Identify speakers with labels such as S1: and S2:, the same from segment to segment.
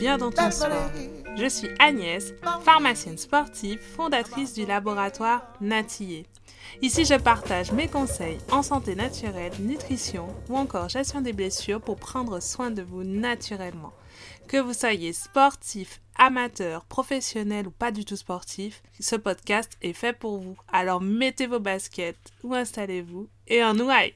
S1: bien dans ton sport. Je suis Agnès, pharmacienne sportive, fondatrice du laboratoire Natillé. Ici, je partage mes conseils en santé naturelle, nutrition ou encore gestion des blessures pour prendre soin de vous naturellement. Que vous soyez sportif, amateur, professionnel ou pas du tout sportif, ce podcast est fait pour vous. Alors mettez vos baskets ou installez-vous et en ouaille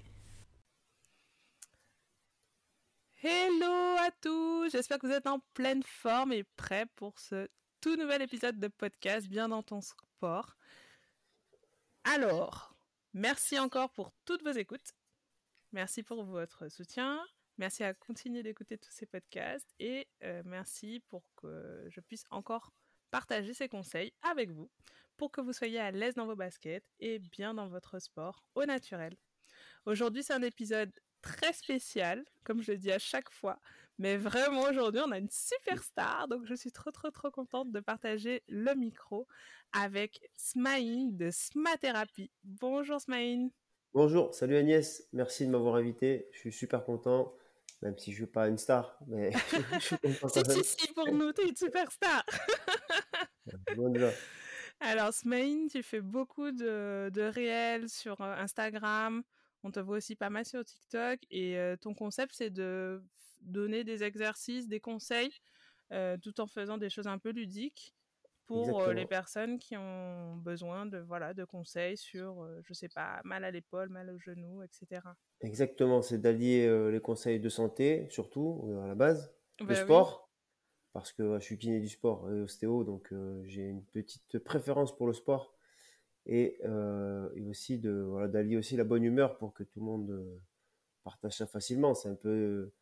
S1: Hello à tous, j'espère que vous êtes en pleine forme et prêts pour ce tout nouvel épisode de podcast Bien dans ton sport. Alors, merci encore pour toutes vos écoutes. Merci pour votre soutien. Merci à continuer d'écouter tous ces podcasts et euh, merci pour que je puisse encore partager ces conseils avec vous pour que vous soyez à l'aise dans vos baskets et bien dans votre sport au naturel. Aujourd'hui, c'est un épisode très spécial, comme je le dis à chaque fois. Mais vraiment, aujourd'hui, on a une superstar. Donc, je suis trop, trop, trop contente de partager le micro avec Smaïn de Smathérapie. Bonjour Smaïn.
S2: Bonjour, salut Agnès. Merci de m'avoir invité. Je suis super content, même si je ne suis pas une star. Mais je
S1: suis content. si, si, si, pour nous, tu es une superstar. Alors, Smaïn, tu fais beaucoup de, de réels sur euh, Instagram. On te voit aussi pas mal sur TikTok et ton concept c'est de donner des exercices, des conseils, tout en faisant des choses un peu ludiques pour les personnes qui ont besoin de voilà de conseils sur je sais pas mal à l'épaule, mal au genou, etc.
S2: Exactement, c'est d'allier les conseils de santé surtout à la base, le bah sport. Parce que je suis kiné du sport et ostéo, donc j'ai une petite préférence pour le sport et, euh, et aussi de voilà, d'allier aussi la bonne humeur pour que tout le monde euh, partage ça facilement. C'est un peu euh,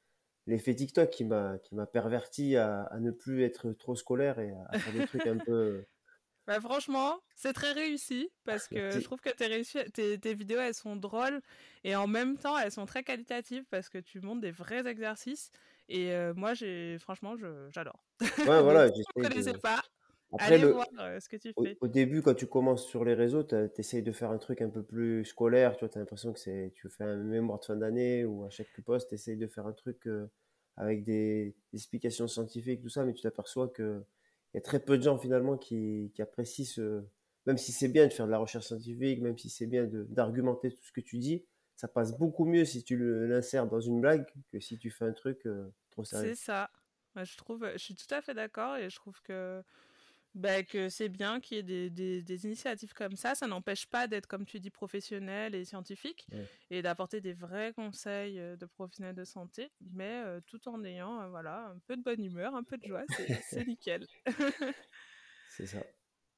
S2: l'effet TikTok qui m'a qui m'a perverti à, à, ne plus être trop scolaire et à, faire des trucs un peu.
S1: Bah franchement, c'est très réussi parce que je trouve que tes, tes, tes, vidéos elles sont drôles et en même temps elles sont très qualitatives parce que tu montres des vrais exercices et moi j'ai franchement j'adore.
S2: Ouais voilà.
S1: je ne connaissais pas
S2: après, le, ce que tu fais. Au, début, quand tu commences sur les réseaux, tu essayes de faire un truc un peu plus scolaire. Tu as l'impression que c'est, tu fais un mémoire de fin d'année ou à chaque poste, tu essayes de faire un truc avec des, explications scientifiques, tout ça, mais tu t'aperçois qu'il y a très peu de gens finalement qui, qui apprécient ce. Même si c'est bien de faire de la recherche scientifique, même si c'est bien d'argumenter tout ce que tu dis, ça passe beaucoup mieux si tu l'insères dans une blague que si tu fais un truc trop sérieux.
S1: C'est ça. je trouve, je suis tout à fait d'accord et je trouve que bah, que c'est bien qu'il y ait des, des, initiatives comme ça. Ça n'empêche pas d'être, comme tu dis, professionnel et scientifique et d'apporter des vrais conseils euh, de professionnels de santé, mais euh, tout en ayant euh, voilà, un peu de bonne humeur, un peu de joie. C'est nickel.
S2: c'est ça.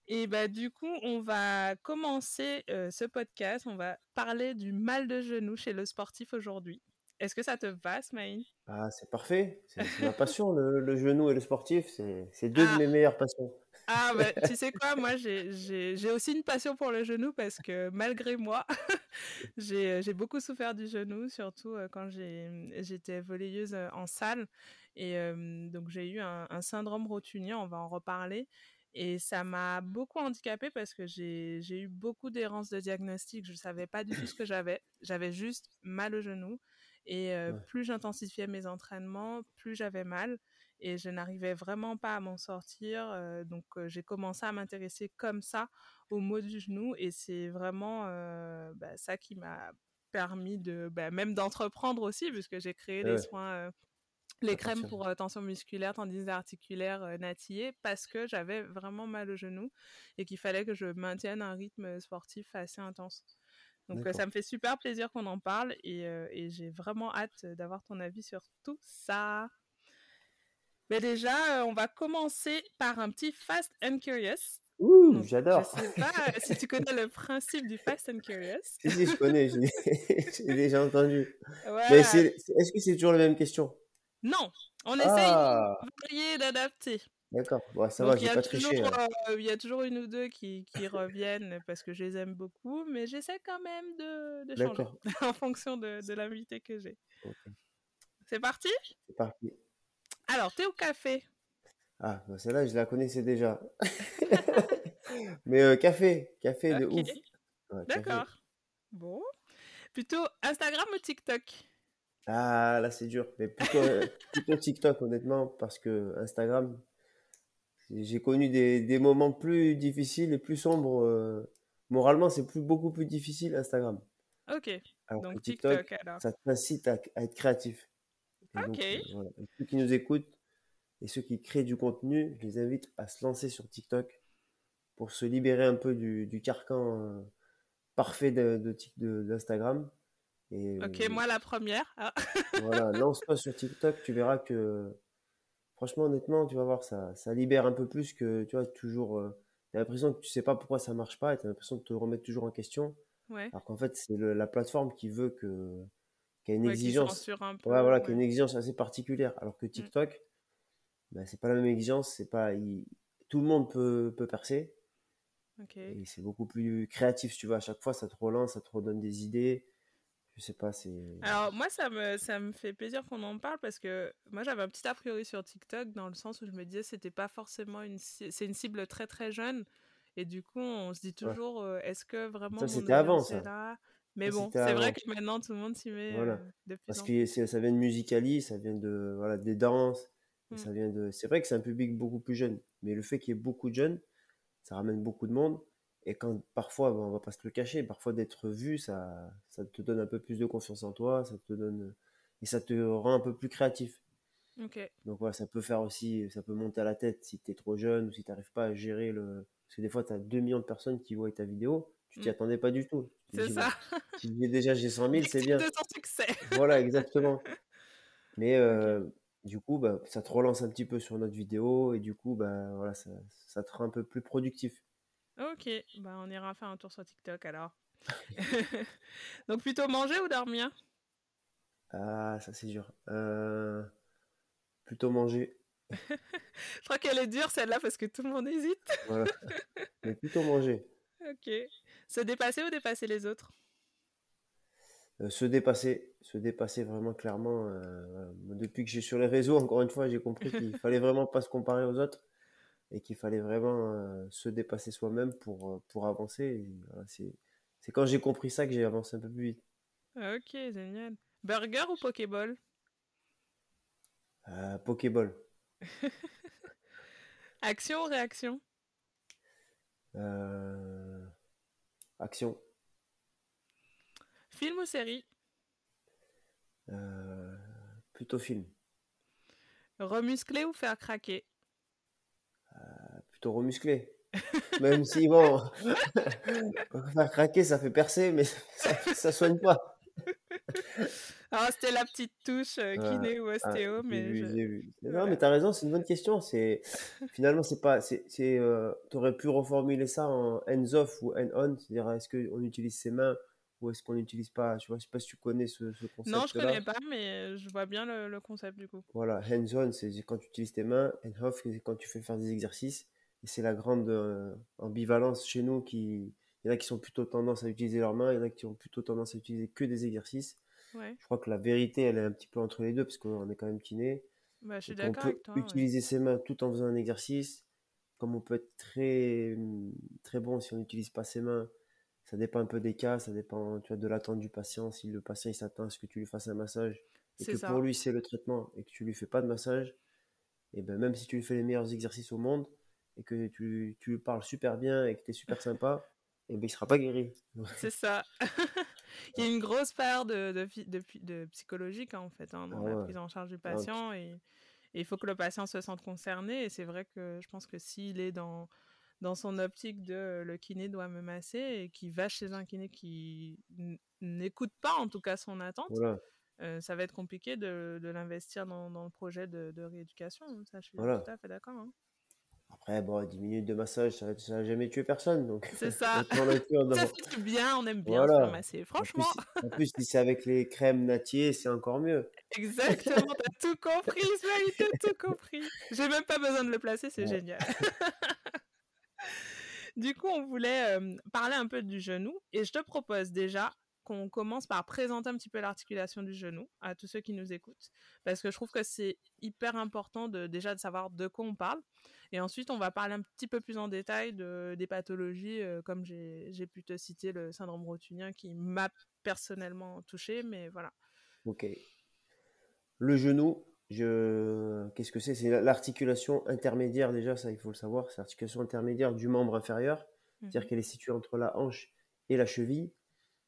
S1: Et bah, du coup, on va commencer ce podcast. On va parler du mal de genou chez le sportif aujourd'hui. Est-ce que ça te va, Smaïn?
S2: Ah, c'est parfait. C'est ma passion, le, le, genou et le sportif. C'est deux de ah. mes meilleures passions.
S1: Ah, bah, tu sais quoi, moi j'ai aussi une passion pour le genou parce que malgré moi, j'ai beaucoup souffert du genou, surtout euh, quand j'étais volleyeuse euh, en salle. Et euh, donc j'ai eu un, syndrome rotunien, on va en reparler. Et ça m'a beaucoup handicapée parce que j'ai eu beaucoup d'errances de diagnostic. Je ne savais pas du tout ce que j'avais. J'avais juste mal au genou. Et plus j'intensifiais mes entraînements, plus j'avais mal et je n'arrivais vraiment pas à m'en sortir. Euh, donc euh, j'ai commencé à m'intéresser comme ça au mot du genou et c'est vraiment euh, bah, ça qui m'a permis de bah, même d'entreprendre aussi puisque j'ai créé les soins les crèmes pour tension musculaire, tendinite articulaire, natillée, parce que j'avais vraiment mal au genou et qu'il fallait que je maintienne un rythme sportif assez intense. Donc ça me fait super plaisir qu'on en parle et, et j'ai vraiment hâte d'avoir ton avis sur tout ça. Mais déjà, euh, on va commencer par un petit Fast and Curious.
S2: Ouh, j'adore.
S1: Je sais pas euh, si tu connais le principe du Fast and Curious.
S2: si, si, je connais, j'ai déjà entendu. est-ce que c'est toujours la même question?
S1: Non, on essaye ah. varier, d'adapter.
S2: D'accord, ça va, j'ai pas triché.
S1: Hein. Euh, il y a toujours une ou deux qui, qui reviennent parce que je les aime beaucoup, mais j'essaie quand même de, de changer en fonction de, de l'invité que j'ai. C'est parti?
S2: C'est parti.
S1: Alors, thé ou café?
S2: Ah, bah, celle-là, je la connaissais déjà. Mais euh, café, café de ouf.
S1: D'accord. Bon. Plutôt Instagram ou TikTok?
S2: Ah, là, c'est dur. Mais plutôt, plutôt TikTok, honnêtement, parce que Instagram, j'ai connu des, des, moments plus difficiles et plus sombres. Euh, moralement, c'est plus, beaucoup plus difficile Instagram.
S1: Ok. Donc TikTok, alors.
S2: ça t'incite à, à, être créatif.
S1: Ok.
S2: Euh, ceux qui nous écoutent et ceux qui créent du contenu, je les invite à se lancer sur TikTok pour se libérer un peu du, du carcan euh, parfait d'Instagram. De, de,
S1: et, ok, moi la première. Ah.
S2: voilà, lance-toi sur TikTok, tu verras que franchement, honnêtement, tu vas voir, ça, ça libère un peu plus que, tu vois, toujours, euh, tu as l'impression que tu sais pas pourquoi ça marche pas et tu as l'impression de te remettre toujours en question.
S1: Ouais.
S2: Alors qu'en fait, c'est la plateforme qui veut que, qu'il y ait une
S1: Ouais, qui
S2: exigence.
S1: censure un peu,
S2: Ouais, voilà, ait une exigence assez particulière. Alors
S1: Mm.
S2: que TikTok, ben, c'est pas la même exigence, c'est pas, il- tout le monde peut, peut percer
S1: Ok.
S2: et c'est beaucoup plus créatif, tu vois. À chaque fois, ça te relance, ça te redonne des idées. Je sais pas, c'est.
S1: Alors moi ça me ça me fait plaisir qu'on en parle parce que moi j'avais un petit a priori sur TikTok dans le sens où je me disais c'était pas forcément une c'est une cible très très jeune et du coup on se dit toujours euh, est-ce que vraiment
S2: Ça, c'était avant, ça.
S1: là? Mais bon c'est vrai que maintenant tout le monde s'y met
S2: Voilà.
S1: euh,
S2: Parce que ça vient de Musicali, ça vient de voilà des danses, et
S1: Mm.
S2: ça vient de. C'est vrai que c'est un public beaucoup plus jeune, mais le fait qu'il y ait beaucoup de jeunes, ça ramène beaucoup de monde. Et quand parfois, bon, on va pas se le cacher, parfois d'être vu, ça, ça te donne un peu plus de confiance en toi, ça te donne et ça te rend un peu plus créatif.
S1: Ok.
S2: Donc voilà, ça peut faire aussi, ça peut monter à la tête si tu es trop jeune ou si tu n'arrives pas à gérer le. Parce que des fois, tu as 2 millions de personnes qui voient ta vidéo, tu t'y
S1: Mm.
S2: attendais pas du tout.
S1: C'est ça.
S2: bon, tu dis déjà j'ai 100 000, c'est bien.
S1: de succès.
S2: Voilà, exactement. Mais euh, du coup, bah, ça te relance un petit peu sur notre vidéo et du coup, bah, voilà, ça, ça te rend un peu plus productif.
S1: Ok, bah on ira faire un tour sur TikTok alors. Donc plutôt manger ou dormir?
S2: Ah, ça c'est dur. Euh, plutôt manger.
S1: Je crois qu'elle est dure celle-là parce que tout le monde hésite.
S2: Voilà. Mais plutôt manger.
S1: Ok. Se dépasser ou dépasser les autres?
S2: Euh, se dépasser. Se dépasser vraiment clairement. euh, Depuis que j'ai sur les réseaux, encore une fois, j'ai compris qu'il fallait vraiment pas se comparer aux autres et qu'il fallait vraiment euh, se dépasser soi-même pour, pour avancer. Voilà, c'est, c'est quand j'ai compris ça que j'ai avancé un peu plus vite.
S1: Ok, génial. Burger ou Pokéball?
S2: Pokéball.
S1: Action ou réaction?
S2: Euh, Action.
S1: Film ou série?
S2: Euh, Plutôt film.
S1: Remuscler ou faire craquer?
S2: Plutôt remusclé. Même si, bon, faire craquer, ça fait percer, mais ça, ça soigne pas.
S1: Alors c'était la petite touche euh,
S2: Ouais.
S1: kiné ou
S2: Ah,
S1: ostéo, mais je-
S2: vu. Non, mais t'as raison, c'est une bonne question. C'est finalement, c'est pas, c'est, c'est, euh, t'aurais pu reformuler ça en hands-off ou hand-on, c'est-à-dire est-ce qu'on utilise ses mains ou est-ce qu'on n'utilise pas. Je je sais pas si tu connais ce, ce concept.
S1: non, je connais pas, mais je vois bien le, le concept du coup.
S2: Voilà, hands-on, c'est quand tu utilises tes mains, hand-off, c'est quand tu fais faire des exercices. Et c'est la grande euh, ambivalence chez nous qui. Il y en a qui sont plutôt tendance à utiliser leurs mains, il y en a qui ont plutôt tendance à utiliser que des exercices.
S1: Ouais,
S2: Je crois que la vérité, elle est un petit peu entre les deux, parce qu'on est quand même kiné.
S1: bah, je suis
S2: on peut
S1: ouais.
S2: utiliser ses mains tout en faisant un exercice, comme on peut être très, très bon si on n'utilise pas ses mains. Ça dépend un peu des cas, ça dépend tu vois, de l'attente du patient. Si le patient il s'attend à ce que tu lui fasses un massage et que
S1: ça.
S2: pour lui c'est le traitement et que tu lui fais pas de massage, et ben même si tu lui fais les meilleurs exercices au monde et que tu, tu lui parles super bien et que tu es super sympa, et ben il sera pas guéri.
S1: C'est ça. Il y a une grosse part de, de, de, phy- de psychologique hein, en fait hein, dans
S2: Ah
S1: la
S2: ouais.
S1: prise en charge du
S2: Ah,
S1: patient et et il faut que le patient se sente concerné et c'est vrai que je pense que s'il est dans dans son optique de euh, le kiné doit me masser et qu'il va chez un kiné qui n'écoute pas en tout cas son attente,
S2: voilà,
S1: euh, ça va être compliqué de, de l'investir dans, dans le projet de, de rééducation. Ça, je suis
S2: Voilà.
S1: tout à fait d'accord. hein.
S2: Après, bon, 10 minutes de massage, ça va jamais tuer personne. Donc,
S1: C'est ça. Ça fait bien, on aime bien se
S2: Voilà.
S1: faire masser.
S2: En plus,
S1: Franchement,
S2: en plus, si c'est avec les crèmes Natier, c'est encore mieux.
S1: exactement, t'as tout compris, Ismaël, t'as tout compris. J'ai même pas besoin de le placer, c'est
S2: Ouais.
S1: génial. du coup, on voulait euh, parler un peu du genou et je te propose déjà qu'on commence par présenter un petit peu l'articulation du genou à tous ceux qui nous écoutent parce que je trouve que c'est hyper important de déjà de savoir de quoi on parle et ensuite on va parler un petit peu plus en détail de, des pathologies euh, comme j'ai pu te citer le syndrome rotunien qui m'a personnellement touché mais voilà
S2: Ok. le genou, je... qu'est-ce que c'est? C'est l'articulation intermédiaire déjà, ça il faut le savoir, c'est l'articulation intermédiaire du membre inférieur, c'est-à-dire mmh qu'elle est située entre la hanche et la cheville.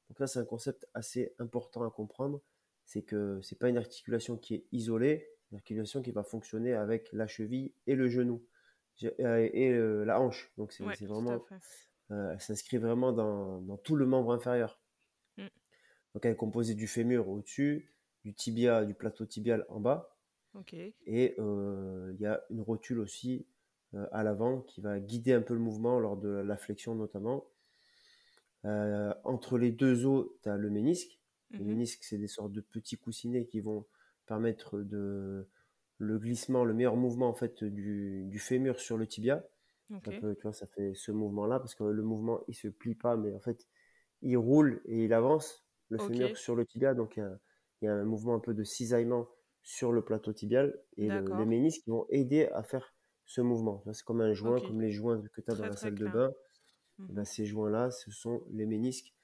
S2: Donc là, c'est un concept assez important à comprendre, c'est que c'est pas une articulation qui est isolée, une articulation qui va fonctionner avec la cheville et le genou euh, et, euh, la hanche. Donc c'est vraiment, euh, elle s'inscrit vraiment dans, dans, tout le membre inférieur. Mmh. Donc elle est composée du fémur au-dessus, du tibia, du plateau tibial en bas. Et il y a une rotule aussi à l'avant qui va guider un peu le mouvement lors de la flexion notamment. Entre les deux os, tu as le ménisque. Le mmh ménisque, c'est des sortes de petits coussinets qui vont permettre de le glissement, le meilleur mouvement en fait du, fémur sur le tibia. Ça, tu vois, ça fait ce mouvement-là parce que le mouvement il se plie pas, mais en fait il roule et il avance le fémur sur le tibia. Donc il y, a un mouvement un peu de cisaillement sur le plateau tibial et les ménisques qui vont aider à faire ce mouvement. C'est comme un joint, comme les joints que tu as dans la salle de bain. Mmh ben, ces joints-là, ce sont les ménisques.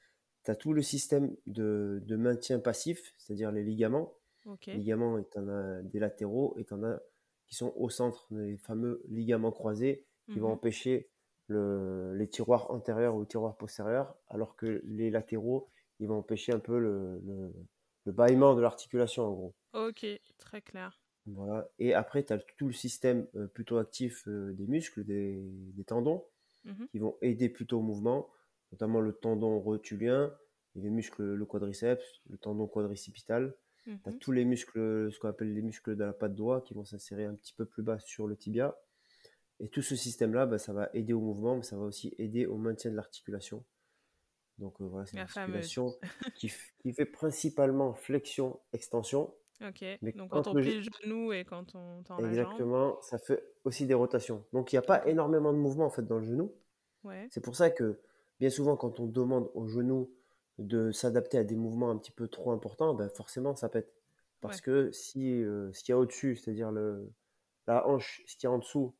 S2: Tu as tout le système de, de maintien passif, c'est-à-dire les ligaments ligaments, et tu en as des latéraux, et tu en as qui sont au centre, les fameux ligaments croisés, qui vont mmh empêcher le, les tiroirs antérieurs ou tiroirs postérieurs, alors que les latéraux, ils vont empêcher un peu le, le, bâillement de l'articulation, en gros.
S1: Ok, très clair.
S2: Voilà. Et après, tu as tout le système euh, plutôt actif euh, des muscles, des, des tendons, mmh qui vont aider plutôt au mouvement, notamment le tendon rotulien, les muscles, le quadriceps, le tendon quadricipital, tu as mmh tous les muscles, ce qu'on appelle les muscles de la patte doigt qui vont s'insérer un petit peu plus bas sur le tibia. Et tout ce système-là, bah, ça va aider au mouvement, mais ça va aussi aider au maintien de l'articulation. Donc euh, voilà, c'est une articulation qui, fait principalement flexion-extension.
S1: Ok, mais donc quand, on plie le genou et quand on tend
S2: Exactement, ça fait aussi des rotations. Donc il n'y a pas énormément de mouvement en fait dans le genou. Ouais. C'est pour ça que bien souvent quand on demande au genou de s'adapter à des mouvements un petit peu trop importants, ben forcément ça pète. Parce que si euh, ce qu'il y a au-dessus, c'est-à-dire le, la hanche, ce qu'il y a en dessous,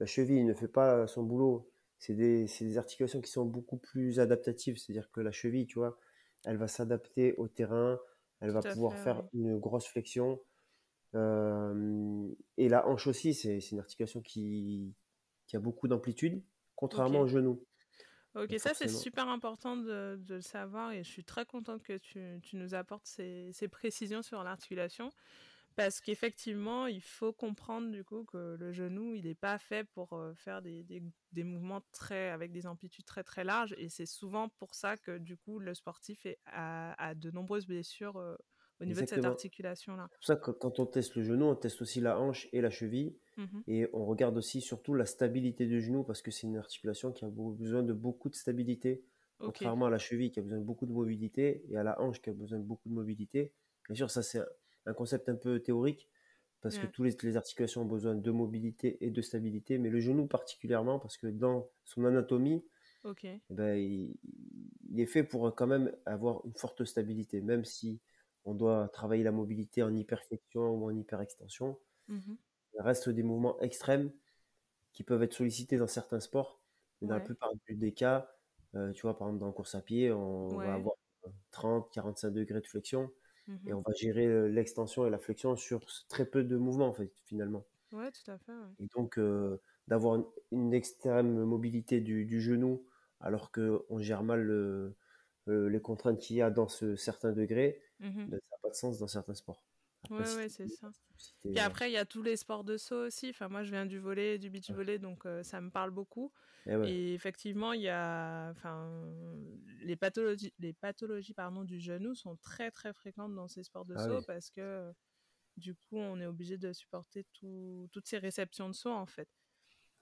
S2: la cheville ne fait pas son boulot, c'est des, des, articulations qui sont beaucoup plus adaptatives. C'est-à-dire que la cheville, tu vois, elle va s'adapter au terrain, elle va pouvoir faire une grosse flexion. Euh, et la hanche aussi, c'est une articulation qui, qui a beaucoup d'amplitude, contrairement au genou.
S1: Ok, ça c'est super important de, le savoir et je suis très contente que tu, nous apportes ces, précisions sur l'articulation parce qu'effectivement il faut comprendre du coup que le genou il n'est pas fait pour faire des, mouvements très avec des amplitudes très très larges et c'est souvent pour ça que du coup le sportif a, de nombreuses blessures euh, au niveau de cette articulation-là.
S2: C'est pour ça que quand on teste le genou, on teste aussi la hanche et la cheville. Mmh et on regarde aussi surtout la stabilité du genou parce que c'est une articulation qui a besoin de beaucoup de stabilité. Contrairement à la cheville qui a besoin de beaucoup de mobilité et à la hanche qui a besoin de beaucoup de mobilité. Bien sûr, ça c'est un concept un peu théorique parce que toutes les, articulations ont besoin de mobilité et de stabilité, mais le genou particulièrement parce que dans son anatomie, eh ben, il, il, est fait pour quand même avoir une forte stabilité, même si on doit travailler la mobilité en hyperflexion ou en hyperextension. Mmh Il reste des mouvements extrêmes qui peuvent être sollicités dans certains sports, mais dans la plupart des cas, euh, tu vois, par exemple, dans la course à pied, on va avoir 30, 45 degrés de flexion mmh et on va gérer l'extension et la flexion sur très peu de mouvements, en fait, finalement.
S1: Ouais, tout à fait.
S2: Et donc, euh, d'avoir une, extrême mobilité du, genou alors qu'on gère mal les contraintes qu'il y a dans ce certain degré, Mmh bah, ça n'a pas de sens dans certains sports.
S1: Oui, ouais, c'est ça. Et après, il y a tous les sports de saut aussi. Enfin, moi, je viens du volet, du beach volley, donc ça me parle beaucoup. Eh Et, effectivement, il y a, enfin, les pathologies, les pathologies pardon, du genou sont très très fréquentes dans ces sports de ah saut parce que du coup, on est obligé de supporter toutes ces réceptions de saut en fait.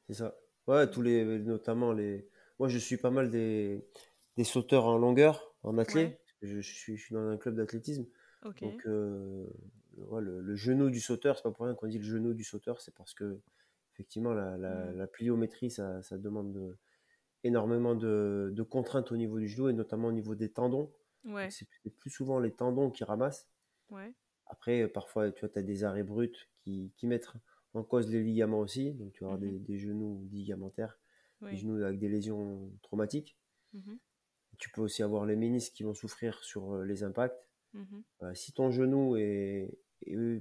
S2: C'est ça. Ouais, tous les, notamment les. Moi, je suis pas mal des, des sauteurs en longueur, en athlète je, suis, dans un club d'athlétisme. Donc, euh, le, genou du sauteur, c'est pas pour rien qu'on dit le genou du sauteur, c'est parce que, effectivement, la, pliométrie, ça, demande énormément de, contraintes au niveau du genou et notamment au niveau des tendons. C'est plus souvent les tendons qui ramassent. Après, parfois, tu vois, as des arrêts bruts qui, mettent en cause les ligaments aussi. Donc, tu vas avoir mmh des, genoux ligamentaires, des genoux avec des lésions traumatiques. Mmh tu peux aussi avoir les ménisques qui vont souffrir sur euh, les impacts. Mmh si ton genou est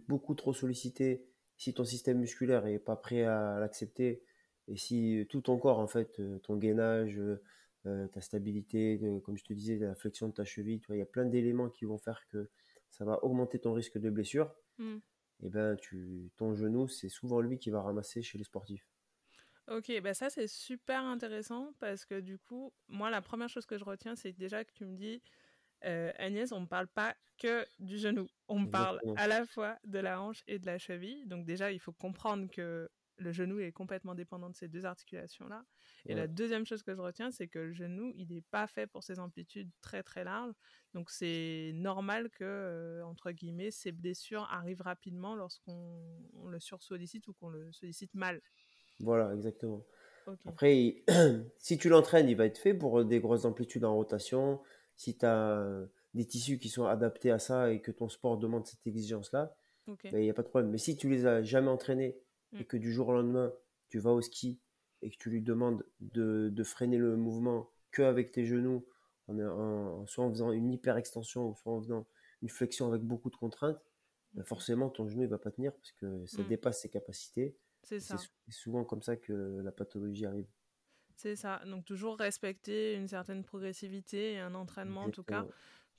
S2: beaucoup trop sollicité, si ton système musculaire est pas prêt à l'accepter, et si tout ton corps, en fait, ton gainage, ta stabilité, comme je te disais, la flexion de ta cheville, il y a plein d'éléments qui vont faire que ça va augmenter ton risque de blessure. Mmh. Et ben, tu, ton genou, c'est souvent lui qui va ramasser chez les sportifs.
S1: Ok, bah ça c'est super intéressant parce que du coup, moi la première chose que je retiens, c'est déjà que tu me dis, euh, Agnès, on ne parle pas que du genou, on parle à la fois de la hanche et de la cheville. Donc déjà, il faut comprendre que le genou est complètement dépendant de ces deux articulations-là. Et la deuxième chose que je retiens, c'est que le genou, il n'est pas fait pour ces amplitudes très très larges. Donc c'est normal que, euh, entre guillemets, ces blessures arrivent rapidement lorsqu'on le sursollicite ou qu'on le sollicite mal.
S2: Voilà, exactement. Après, si tu l'entraînes, il va être fait pour des grosses amplitudes en rotation. Si tu as des tissus qui sont adaptés à ça et que ton sport demande cette exigence-là, ben, il n'y a pas de problème. Mais si tu les as jamais entraînés et mm. que du jour au lendemain, tu vas au ski et que tu lui demandes de, freiner le mouvement que avec tes genoux, en, soit en faisant une hyper extension, soit en faisant une flexion avec beaucoup de contraintes, ben, forcément ton genou ne va pas tenir parce que ça mm. dépasse ses capacités. C'est souvent comme ça que la pathologie arrive.
S1: C'est ça. Donc toujours respecter une certaine progressivité et un entraînement en tout cas.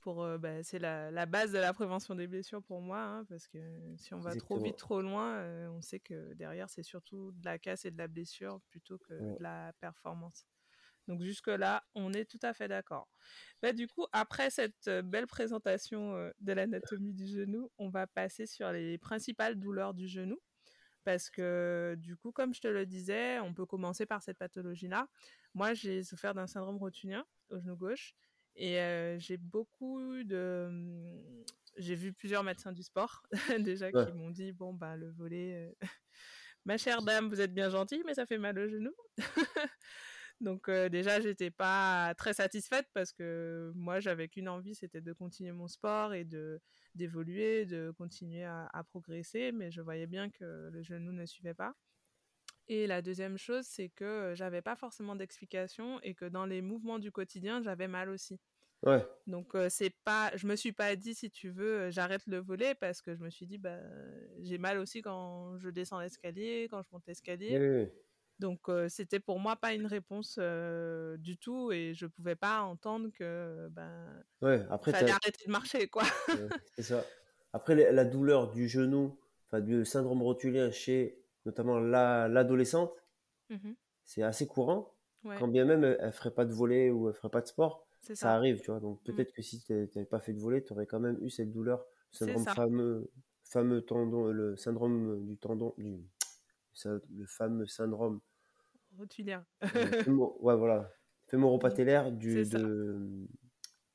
S1: Pour, euh, bah, c'est la, la, base de la prévention des blessures pour moi, hein, parce que si on va trop vite, trop loin, euh, on sait que derrière c'est surtout de la casse et de la blessure plutôt que de la performance. Donc jusque-là, on est tout à fait d'accord. Bah, du coup, après cette euh, belle présentation de l'anatomie du genou, on va passer sur les principales douleurs du genou parce que du coup, comme je te le disais, on peut commencer par cette pathologie-là. Moi, j'ai souffert d'un syndrome rotulien au genou gauche et euh, j'ai beaucoup de... Mmh, j'ai vu plusieurs médecins du sport déjà qui m'ont dit, bon, bah le volet... Euh, ma chère dame, vous êtes bien gentille, mais ça fait mal au genou. Donc euh, déjà, j'étais pas très satisfaite parce que moi, j'avais qu'une envie, c'était de continuer mon sport et de d'évoluer, de continuer à, progresser, mais je voyais bien que le genou ne suivait pas. Et la deuxième chose, c'est que j'avais pas forcément d'explication et que dans les mouvements du quotidien, j'avais mal aussi. Ouais. Donc c'est pas, je me suis pas dit si tu veux, j'arrête le volet parce que je me suis dit bah j'ai mal aussi quand je descends l'escalier, quand je monte l'escalier. Oui, donc c'était pour moi pas une réponse du tout et je pouvais pas entendre que ben ouais, après fallait arrêter de marcher quoi.
S2: c'est ça. Après la douleur du genou, enfin du syndrome rotulien chez notamment l'adolescente, mmh c'est assez courant. Quand bien même elle, ferait pas de volet ou elle ferait pas de sport, ça. arrive, tu vois. Donc mmh. peut-être que si tu n'avais pas fait de volet, tu aurais quand même eu cette douleur, syndrome fameux fameux tendon, le syndrome du tendon du le fameux syndrome
S1: rotulien.
S2: ouais, voilà. Fémoropatellaire du, de,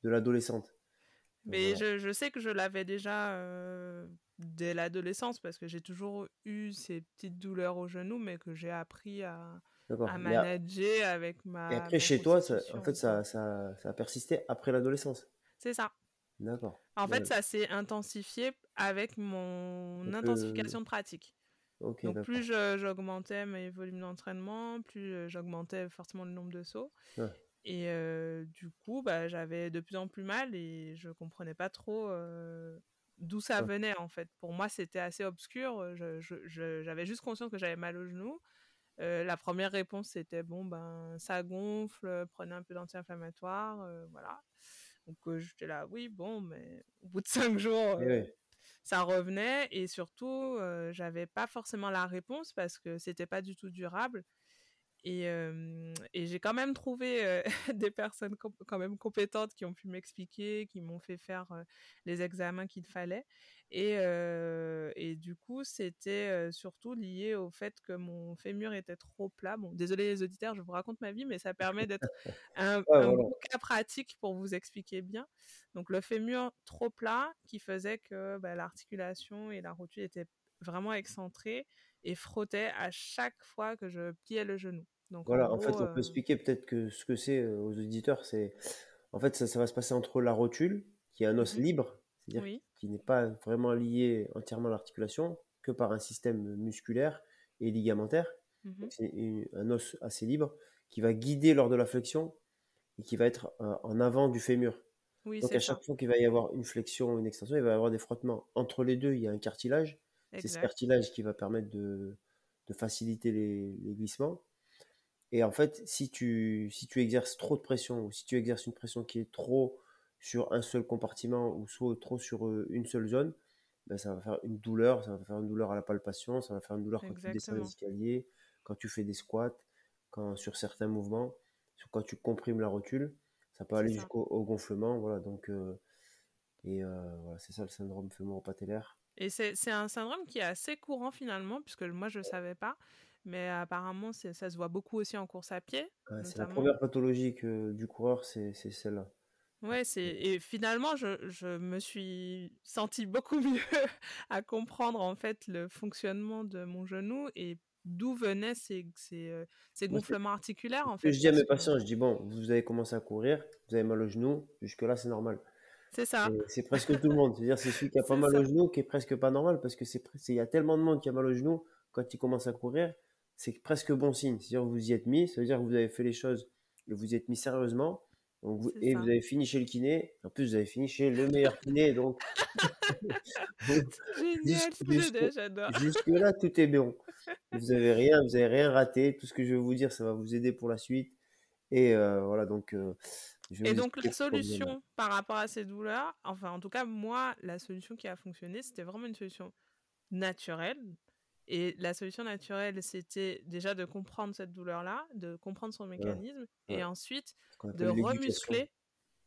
S2: de l'adolescente.
S1: Mais je, je, sais que je l'avais déjà euh, dès l'adolescence parce que j'ai toujours eu ces petites douleurs au genou, mais que j'ai appris à, à manager avec ma.
S2: Et après, chez toi, en fait, ça, ça, ça, a persisté après l'adolescence.
S1: C'est ça. D'accord. En fait, ça s'est intensifié avec mon intensification de pratique. Donc plus j'augmentais mes volumes d'entraînement, plus j'augmentais forcément le nombre de sauts. Et du coup, bah, j'avais de plus en plus mal et je comprenais pas trop d'où ça venait en fait. Pour moi, c'était assez obscur. J'avais juste conscience que j'avais mal au genou. la première réponse c'était bon ben ça gonfle, prenez un peu d'anti-inflammatoire, voilà. Donc j'étais là, oui bon, mais au bout de cinq jours, ça revenait et surtout j'avais pas forcément la réponse parce que c'était pas du tout durable. Et, et j'ai quand même trouvé des personnes quand même compétentes qui ont pu m'expliquer, qui m'ont fait faire les examens qu'il fallait et, et du coup c'était surtout lié au fait que mon fémur était trop plat. Bon, désolé les auditeurs, je vous raconte ma vie, mais ça permet d'être un, bon cas pratique pour vous expliquer bien. Donc le fémur trop plat qui faisait que bah, l'articulation et la rotule étaient vraiment excentrées et frottaient à chaque fois que je pliais le genou.
S2: Donc voilà, en, fait, on peut euh, expliquer peut-être que ce que c'est euh, aux auditeurs, c'est en fait ça, ça, va se passer entre la rotule, qui est un os mmh libre, c'est-à-dire qui n'est pas vraiment lié entièrement à l'articulation, que par un système musculaire et ligamentaire. Mmh c'est un os assez libre qui va guider lors de la flexion et qui va être euh, en avant du fémur. Donc à chaque fois qu'il va y avoir une flexion, une extension, il va y avoir des frottements. Entre les deux, il y a un cartilage. C'est ce cartilage qui va permettre de, faciliter les, glissements. Et en fait, si tu, si tu exerces trop de pression ou si tu exerces une pression qui est trop sur un seul compartiment ou soit trop sur euh, une seule zone, ben ça va faire une douleur, ça va faire une douleur à la palpation, ça va faire une douleur quand tu descends les escaliers, quand tu fais des squats, quand sur certains mouvements, quand tu comprimes la rotule, ça peut aller jusqu'au gonflement, voilà. Donc euh, et euh, voilà, c'est ça le syndrome fémoro-patellaire.
S1: Et c'est un syndrome qui est assez courant finalement, puisque moi je ne savais pas, mais apparemment ça se voit beaucoup aussi en course à pied.
S2: c'est la première pathologie du coureur, c'est celle-là.
S1: Ouais, c'est et finalement je, je, me suis senti beaucoup mieux à comprendre en fait le fonctionnement de mon genou et d'où venaient ces, ces, euh, ces gonflements articulaires en fait.
S2: Je dis à mes patients, je dis bon, vous avez commencé à courir, vous avez mal au genou, jusque là c'est normal.
S1: C'est ça.
S2: C'est presque tout le monde. C'est-à-dire, c'est celui qui a pas mal au genou qui est presque pas normal parce que c'est il y a tellement de monde qui a mal au genou quand il commence à courir, c'est presque bon signe. C'est-à-dire, vous y êtes mis, ça veut dire que vous avez fait les choses vous y êtes mis sérieusement. Vous, et vous avez fini chez le kiné. En plus, vous avez fini chez le meilleur kiné. Donc,
S1: Génial, j'adore.
S2: Jusque là, tout est bon. Vous avez rien, vous avez rien raté. Tout ce que je vais vous dire, ça va vous aider pour la suite. Et euh, voilà, donc euh,
S1: et donc la solution par rapport à ces douleurs, enfin en tout cas moi, la solution qui a fonctionné, c'était vraiment une solution naturelle. Et la solution naturelle, c'était déjà de comprendre cette douleur-là, de comprendre son mécanisme, et ensuite de remuscler,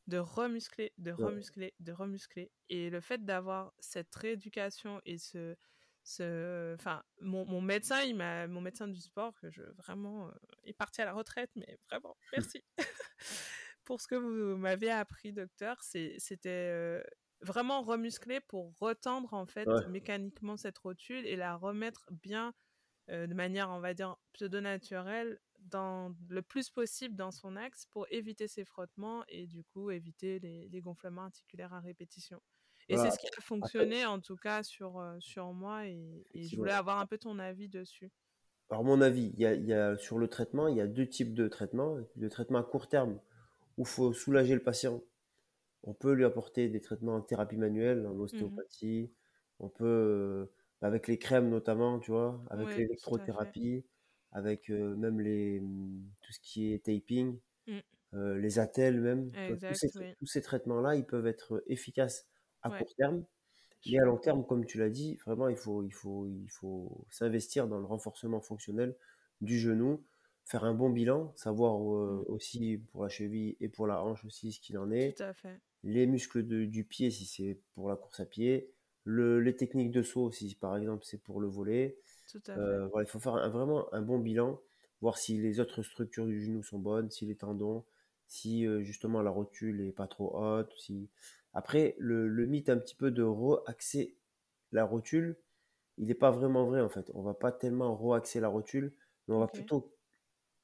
S1: de remuscler, de remuscler, de remuscler. Et le fait d'avoir cette rééducation et ce, ce, enfin, mon, mon, médecin, il m'a, mon médecin du sport, que je vraiment, euh, est parti à la retraite, mais vraiment, merci. pour ce que vous m'avez appris, docteur. C'était euh, vraiment remuscler pour retendre en fait mécaniquement cette rotule et la remettre bien euh, de manière, on va dire, pseudo-naturelle dans le plus possible dans son axe pour éviter ces frottements et du coup éviter les, gonflements articulaires à répétition. Et c'est ce qui a fonctionné en tout cas sur, euh, sur moi et, je voulais avoir un peu ton avis dessus.
S2: Alors mon avis, il y a, sur le traitement, il y a deux types de traitements. Le traitement à court terme, où il faut soulager le patient. On peut lui apporter des traitements en thérapie manuelle, en mmh ostéopathie. On peut, euh, avec les crèmes notamment, tu vois, avec l'électrothérapie, avec euh, même les, mmh, tout ce qui est taping, mmh. euh, les attelles même. tous, ces, traitements-là, ils peuvent être efficaces à court terme. Et à long terme, comme tu l'as dit, vraiment, il faut, il faut, il faut s'investir dans le renforcement fonctionnel du genou faire un bon bilan, savoir aussi pour la cheville et pour la hanche aussi ce qu'il en est.
S1: Tout à fait.
S2: Les muscles du pied si c'est pour la course à pied. Le, les techniques de saut si par exemple c'est pour le volet.
S1: Tout à fait.
S2: Voilà, il faut faire vraiment un bon bilan, voir si les autres structures du genou sont bonnes, si les tendons, si justement la rotule est pas trop haute. Si... Après, le, le mythe un petit peu de re-axer la rotule, il n'est pas vraiment vrai en fait. On va pas tellement re-axer la rotule, mais on va plutôt euh,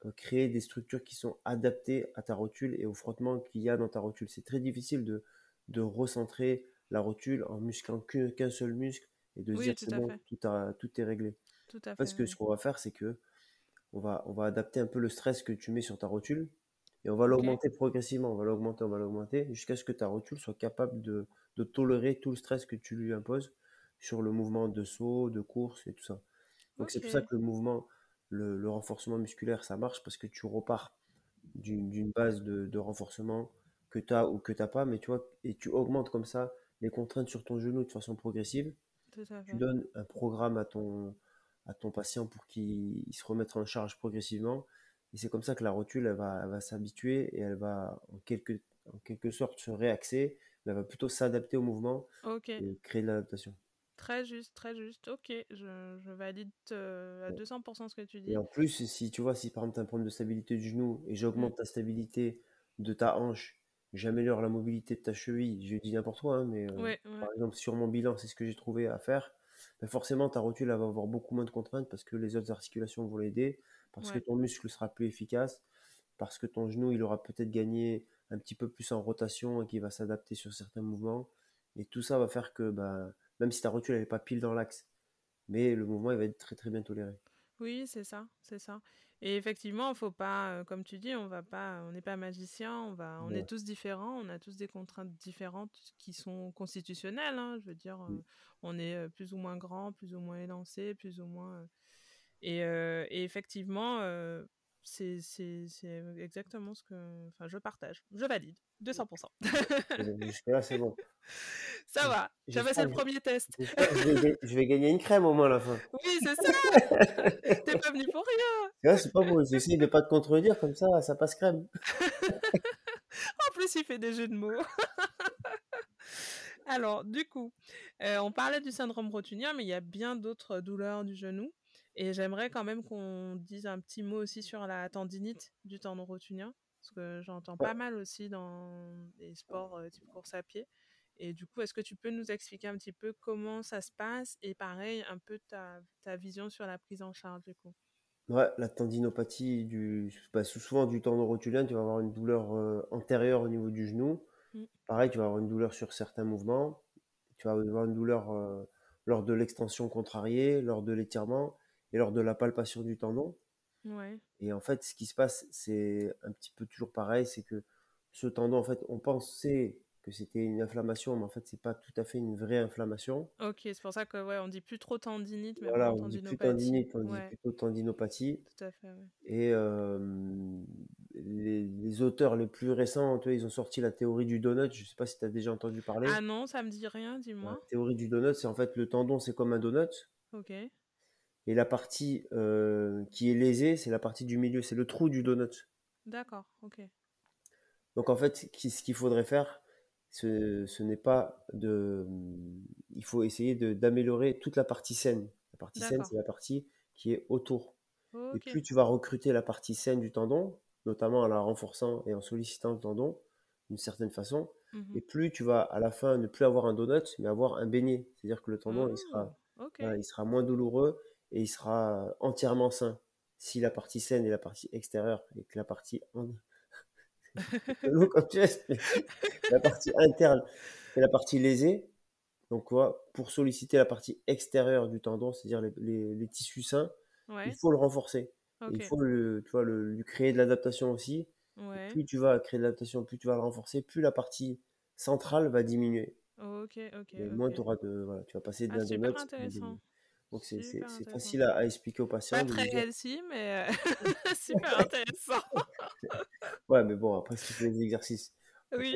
S2: créer des structures qui sont adaptées à ta rotule et au frottement qu'il y a dans ta rotule. C'est très difficile de, de recentrer la rotule en musclant qu'un seul muscle et de dire c'est bon, tout, tout, est réglé.
S1: Tout à
S2: Parce que ce qu'on va faire, c'est que on va, on va adapter un peu le stress que tu mets sur ta rotule et on va l'augmenter progressivement. On va l'augmenter, on va l'augmenter jusqu'à ce que ta rotule soit capable de, de, tolérer tout le stress que tu lui imposes sur le mouvement de saut, de course et tout ça. Donc c'est pour ça que le mouvement, le, renforcement musculaire, ça marche parce que tu repars d'une base de, renforcement que tu as ou que tu n'as pas, mais tu vois, et tu augmentes comme ça les contraintes sur ton genou de façon progressive. Tu donnes un programme à ton, à ton patient pour qu'il se remette en charge progressivement. Et c'est comme ça que la rotule, elle va, va s'habituer et elle va en quelque, en quelque sorte se réaxer. Elle va plutôt s'adapter au mouvement et créer de l'adaptation.
S1: Très juste, très juste. Ok, je, je valide euh, à 200% ce que tu dis.
S2: Et en plus, si tu vois, si par exemple tu as un problème de stabilité du genou et j'augmente mmh. ta stabilité de ta hanche, j'améliore la mobilité de ta cheville, je dis n'importe quoi, hein, mais euh, par exemple sur mon bilan, c'est ce que j'ai trouvé à faire. Ben forcément, ta rotule va avoir beaucoup moins de contraintes parce que les autres articulations vont l'aider, parce que ton muscle sera plus efficace, parce que ton genou, il aura peut-être gagné un petit peu plus en rotation et qu'il va s'adapter sur certains mouvements. Et tout ça va faire que ben, même si ta rotule n'est pas pile dans l'axe. Mais le mouvement, il va être très très bien toléré.
S1: Oui, c'est ça, c'est ça. Et effectivement, faut pas, comme tu dis, on va pas, on n'est pas magicien, on va, on est tous différents, on a tous des contraintes différentes qui sont constitutionnelles. Hein, je veux dire, mmh. on est plus ou moins grand, plus ou moins élancé, plus ou moins. Et, et effectivement, c'est exactement ce que. Enfin, je partage. Je valide. 200%.
S2: Jusque-là, c'est bon.
S1: Ça va. J'ai passé le premier test.
S2: Je vais, gagner une crème au moins à la fin.
S1: Oui, c'est ça. T'es pas venu pour
S2: rien. C'est pas bon. J'essaie de pas te contredire, comme ça, ça passe crème.
S1: en plus, il fait des jeux de mots. Alors, du coup, euh, on parlait du syndrome rotunien, mais il y a bien d'autres douleurs du genou. Et j'aimerais quand même qu'on dise un petit mot aussi sur la tendinite du tendon rotulien, parce que j'entends pas mal aussi dans les sports euh, type course à pied. Et du coup, est-ce que tu peux nous expliquer un petit peu comment ça se passe et pareil, un peu ta, ta vision sur la prise en charge du coup?
S2: Ouais, la tendinopathie, du, bah, souvent du tendon rotulien, tu vas avoir une douleur euh, antérieure au niveau du genou. Mmh. Pareil, tu vas avoir une douleur sur certains mouvements. Tu vas avoir une douleur euh, lors de l'extension contrariée, lors de l'étirement et lors de la palpation du tendon. Et en fait, ce qui se passe, c'est un petit peu toujours pareil, c'est que ce tendon, en fait, on pensait que c'était une inflammation, mais en fait, c'est pas tout à fait une vraie inflammation.
S1: Ok, c'est pour ça que ouais, on dit plus trop tendinite, mais
S2: voilà, on dit plus tendinite, on dit plutôt tendinopathie.
S1: Tout à fait. Ouais.
S2: Et euh, les, auteurs les plus récents, ils ont sorti la théorie du donut. Je sais pas si tu as déjà entendu parler.
S1: Ah non, ça me dit rien, dis-moi.
S2: La théorie du donut, c'est en fait le tendon, c'est comme un donut.
S1: Ok.
S2: Et la partie euh, qui est lésée, c'est la partie du milieu, c'est le trou du donut.
S1: D'accord, ok.
S2: Donc en fait, ce qu'il faudrait faire, ce, n'est pas de. Il faut essayer d'améliorer toute la partie saine. La partie saine, c'est la partie qui est autour. Et plus tu vas recruter la partie saine du tendon, notamment en la renforçant et en sollicitant le tendon d'une certaine façon, mmh et plus tu vas à la fin ne plus avoir un donut, mais avoir un beignet. C'est-à-dire que le tendon, il, sera,
S1: oh,
S2: il sera moins douloureux et il sera entièrement sain. Si la partie saine est la partie extérieure et que la partie la partie interne est la partie lésée. Donc, quoi, pour solliciter la partie extérieure du tendon, c'est-à-dire les, tissus sains, il faut le renforcer. Il faut le, tu vois, le, lui créer de l'adaptation aussi. Plus tu vas créer de l'adaptation, plus tu vas le renforcer, plus la partie centrale va diminuer.
S1: Ok, ok.
S2: Et moins auras de, voilà, tu vas passer d'un ah, donc c'est facile à, expliquer aux patients.
S1: Pas très healthy, mais euh, super intéressant.
S2: ouais, mais bon, après, si tu fais des exercices.
S1: Oui,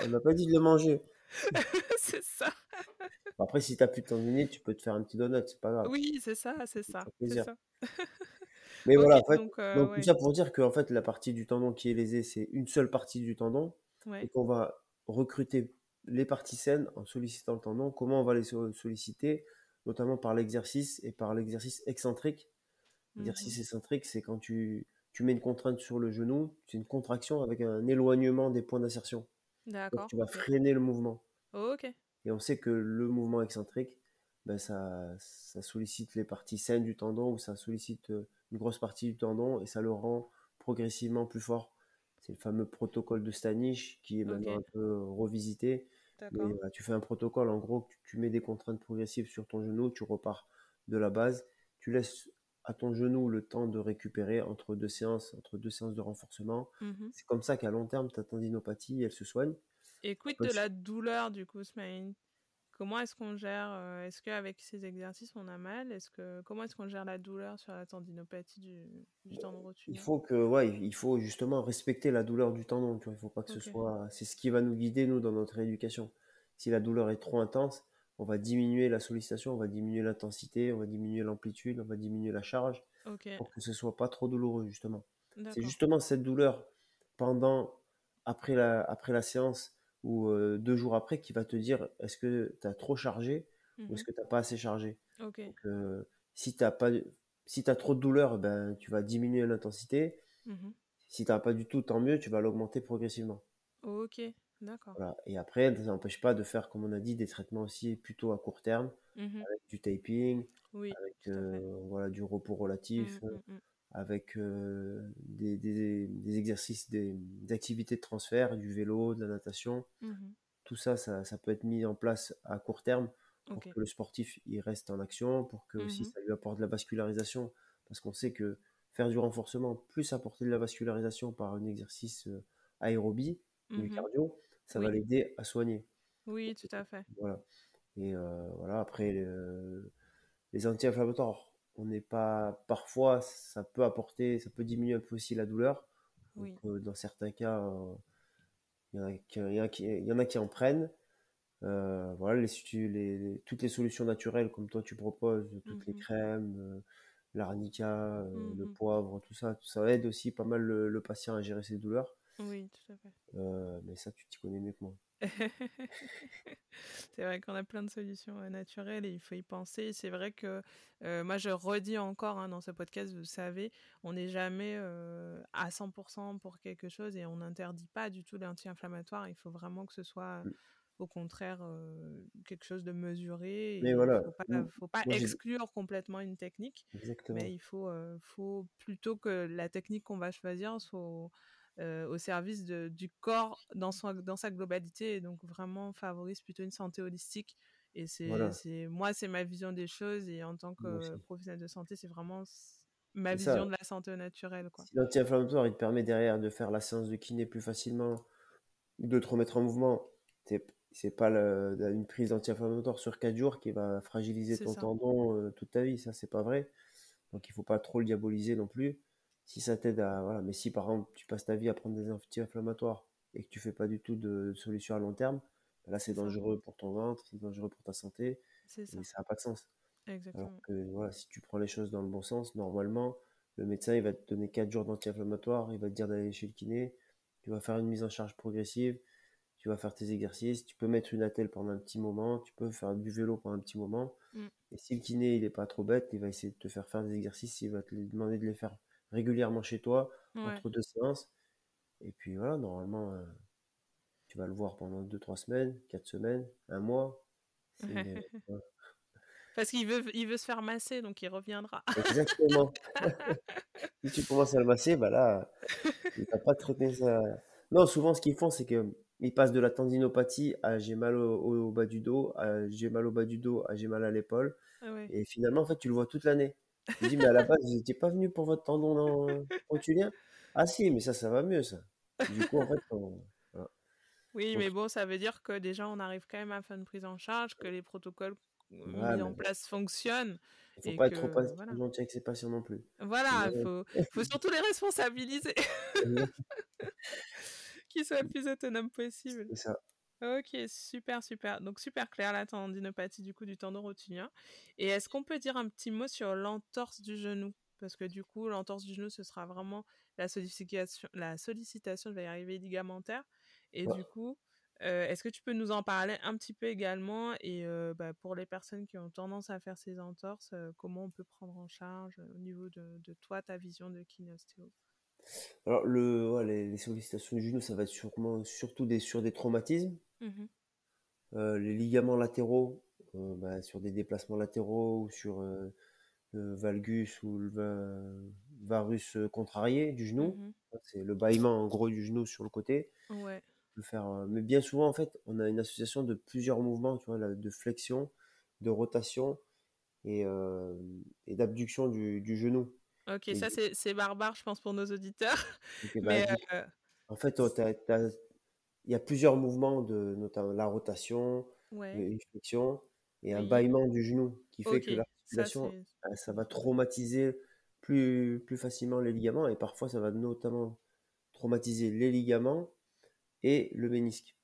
S2: elle m'a pas dit de le manger.
S1: c'est ça.
S2: Après, si tu n'as plus de tendinite, tu peux te faire un petit donut, c'est pas grave.
S1: Oui, c'est ça, c'est ça. ça.
S2: Mais voilà, en fait, donc, euh, tout ça pour dire que en fait, la partie du tendon qui est lésée, c'est une seule partie du tendon, et qu'on va recruter les parties saines en sollicitant le tendon. Comment on va les solliciter? Notamment par l'exercice et par l'exercice excentrique. L'exercice mmh excentrique, c'est quand tu, tu mets une contrainte sur le genou, c'est une contraction avec un éloignement des points d'insertion.
S1: D'accord.
S2: Tu vas freiner le mouvement.
S1: ok.
S2: Et on sait que le mouvement excentrique, ben ça, ça sollicite les parties saines du tendon ou ça sollicite euh, une grosse partie du tendon et ça le rend progressivement plus fort. C'est le fameux protocole de Stanich qui est maintenant un peu revisité bah, tu fais un protocole, en gros, tu, mets des contraintes progressives sur ton genou, tu repars de la base, tu laisses à ton genou le temps de récupérer entre deux séances, entre deux séances de renforcement. Mmh C'est comme ça qu'à long terme, ta tendinopathie, elle se soigne.
S1: Et quid de la douleur du coup, Smaïn Comment est-ce qu'on gère euh, Est-ce qu'avec ces exercices, on a mal? Est-ce que comment est-ce qu'on gère la douleur sur la tendinopathie du, du tendon rotulien
S2: Il faut que, ouais, il faut justement respecter la douleur du tendon. Tu vois, il faut pas que ce soit. C'est ce qui va nous guider nous dans notre éducation. Si la douleur est trop intense, on va diminuer la sollicitation, on va diminuer l'intensité, on va diminuer l'amplitude, on va diminuer la charge pour que ce soit pas trop douloureux justement. C'est justement cette douleur pendant après la après la séance ou euh, deux jours après qui va te dire est-ce que tu as trop chargé ou est-ce mmh que tu n'as pas assez chargé?
S1: Donc,
S2: euh, si tu as, pas, si as trop de douleur, ben, tu vas diminuer l'intensité. Mmh si tu n'as pas du tout, tant mieux, tu vas l'augmenter progressivement.
S1: Ok, d'accord.
S2: Voilà. Et après, ça n'empêche pas de faire, comme on a dit, des traitements aussi plutôt à court terme, mmh avec du taping, avec euh, voilà, du repos relatif, avec euh, des, des, exercices, des, activités de transfert, du vélo, de la natation. Mmh Tout ça, ça, ça, peut être mis en place à court terme pour que le sportif il reste en action, pour que aussi mmh ça lui apporte de la vascularisation. Parce qu'on sait que faire du renforcement, plus apporter de la vascularisation par un exercice aérobie, du
S1: Mmh
S2: cardio, ça va l'aider à soigner.
S1: Oui, tout à fait.
S2: Voilà. Et voilà, après, les anti-inflammatoires, on n'est pas. Parfois, ça peut apporter, ça peut diminuer un peu aussi la douleur.
S1: Oui.
S2: dans certains cas, il y, en a qui, il y en a qui en prennent. voilà, les, les, toutes les solutions naturelles comme toi tu proposes, toutes les mmh crèmes, l'arnica, le mmh poivre, tout ça, ça aide aussi pas mal le, patient à gérer ses douleurs.
S1: Oui, tout à
S2: fait. mais ça, tu t'y connais mieux que moi.
S1: c'est vrai qu'on a plein de solutions naturelles et il faut y penser. C'est vrai que moi, je redis encore hein, dans ce podcast, vous savez, on n'est jamais à 100% pour quelque chose et on n'interdit pas du tout l'anti-inflammatoire. Il faut vraiment que ce soit mmh. au contraire quelque chose de mesuré.
S2: il voilà.
S1: ne faut pas, exclure complètement une technique. Mais il faut, faut plutôt que la technique qu'on va choisir soit euh, au service de, du corps dans, son, dans sa globalité et donc vraiment favorise plutôt une santé holistique. Et c'est, moi, c'est ma vision des choses et en tant que professionnel de santé, c'est vraiment ma vision de la santé naturelle. Quoi.
S2: Si l'anti-inflammatoire, il te permet derrière de faire la séance de kiné plus facilement, de te remettre en mouvement, c'est pas une prise d'anti-inflammatoire sur 4 jours qui va fragiliser ton tendon euh, toute ta vie, ça c'est pas vrai. Donc il faut pas trop le diaboliser non plus si ça t'aide à. Voilà. Mais si par exemple tu passes ta vie à prendre des anti-inflammatoires et que tu fais pas du tout de solution à long terme, bah là c'est dangereux pour ton ventre, c'est dangereux pour ta santé. Ça. Et ça n'a pas de sens. Exactement. Alors que voilà, si tu prends les choses dans le bon sens, normalement, le médecin il va te donner 4 jours d'anti-inflammatoire, il va te dire d'aller chez le kiné, tu vas faire une mise en charge progressive, tu vas faire tes exercices, tu peux mettre une attelle pendant un petit moment, tu peux faire du vélo pendant un petit moment. Mm. Et si le kiné il est pas trop bête, il va essayer de te faire faire des exercices, il va te demander de les faire régulièrement chez toi, entre deux séances. Et puis voilà, normalement, euh, tu vas le voir pendant 2-3 semaines, 4 semaines, un mois.
S1: Parce qu'il veut, il veut se faire masser, donc il reviendra.
S2: Exactement. si tu commences à le masser, bah là, il va pas te retenir ça. Non, souvent, ce qu'ils font, c'est qu'ils passent de la tendinopathie à j'ai mal au, bas du dos, à j'ai mal au bas du dos, à j'ai mal à l'épaule. Ah Et finalement, en fait, tu le vois toute l'année. Je dis, mais à la base, vous n'étiez pas venu pour votre tendon rotulien? Ah si, mais ça, ça va mieux, ça. Du coup, en fait,
S1: Oui, mais bon, ça veut dire que déjà, on arrive quand même à faire une prise en charge, que les protocoles euh, mis en place fonctionnent.
S2: Il ne faut pas être trop voilà. gentil avec ses patients non plus.
S1: Voilà, il faut, faut, surtout les responsabiliser. Qu'ils soient le plus autonomes possible.
S2: C'est ça.
S1: Ok, super, super. Donc super clair la tendinopathie du coup du tendon rotulien. Et est-ce qu'on peut dire un petit mot sur l'entorse du genou? Parce que du coup, l'entorse du genou, ce sera vraiment la sollicitation, la sollicitation, je vais y arriver, ligamentaire. Et du coup, euh, est-ce que tu peux nous en parler un petit peu également? Et euh, bah, pour les personnes qui ont tendance à faire ces entorses, euh, comment on peut prendre en charge au niveau de, de toi, ta vision de kinéostéo
S2: alors, le, les, sollicitations du genou, ça va être sûrement, surtout des, sur des traumatismes. Mmh euh, les ligaments latéraux, euh, bah, sur des déplacements latéraux ou sur euh, le valgus ou le varus contrarié du genou. Mmh c'est le bâillement en gros du genou sur le côté. Ouais. faire, mais bien souvent, en fait, on a une association de plusieurs mouvements, tu vois, de flexion, de rotation et, et d'abduction du, du, genou.
S1: Ok, ça c'est barbare, je pense, pour nos auditeurs.
S2: Bah, en fait, il y a plusieurs mouvements, de, notamment la rotation, une flexion et un bâillement du genou qui fait que l'articulation, ça, ça, va traumatiser plus, plus facilement les ligaments et parfois ça va notamment traumatiser les ligaments et le ménisque.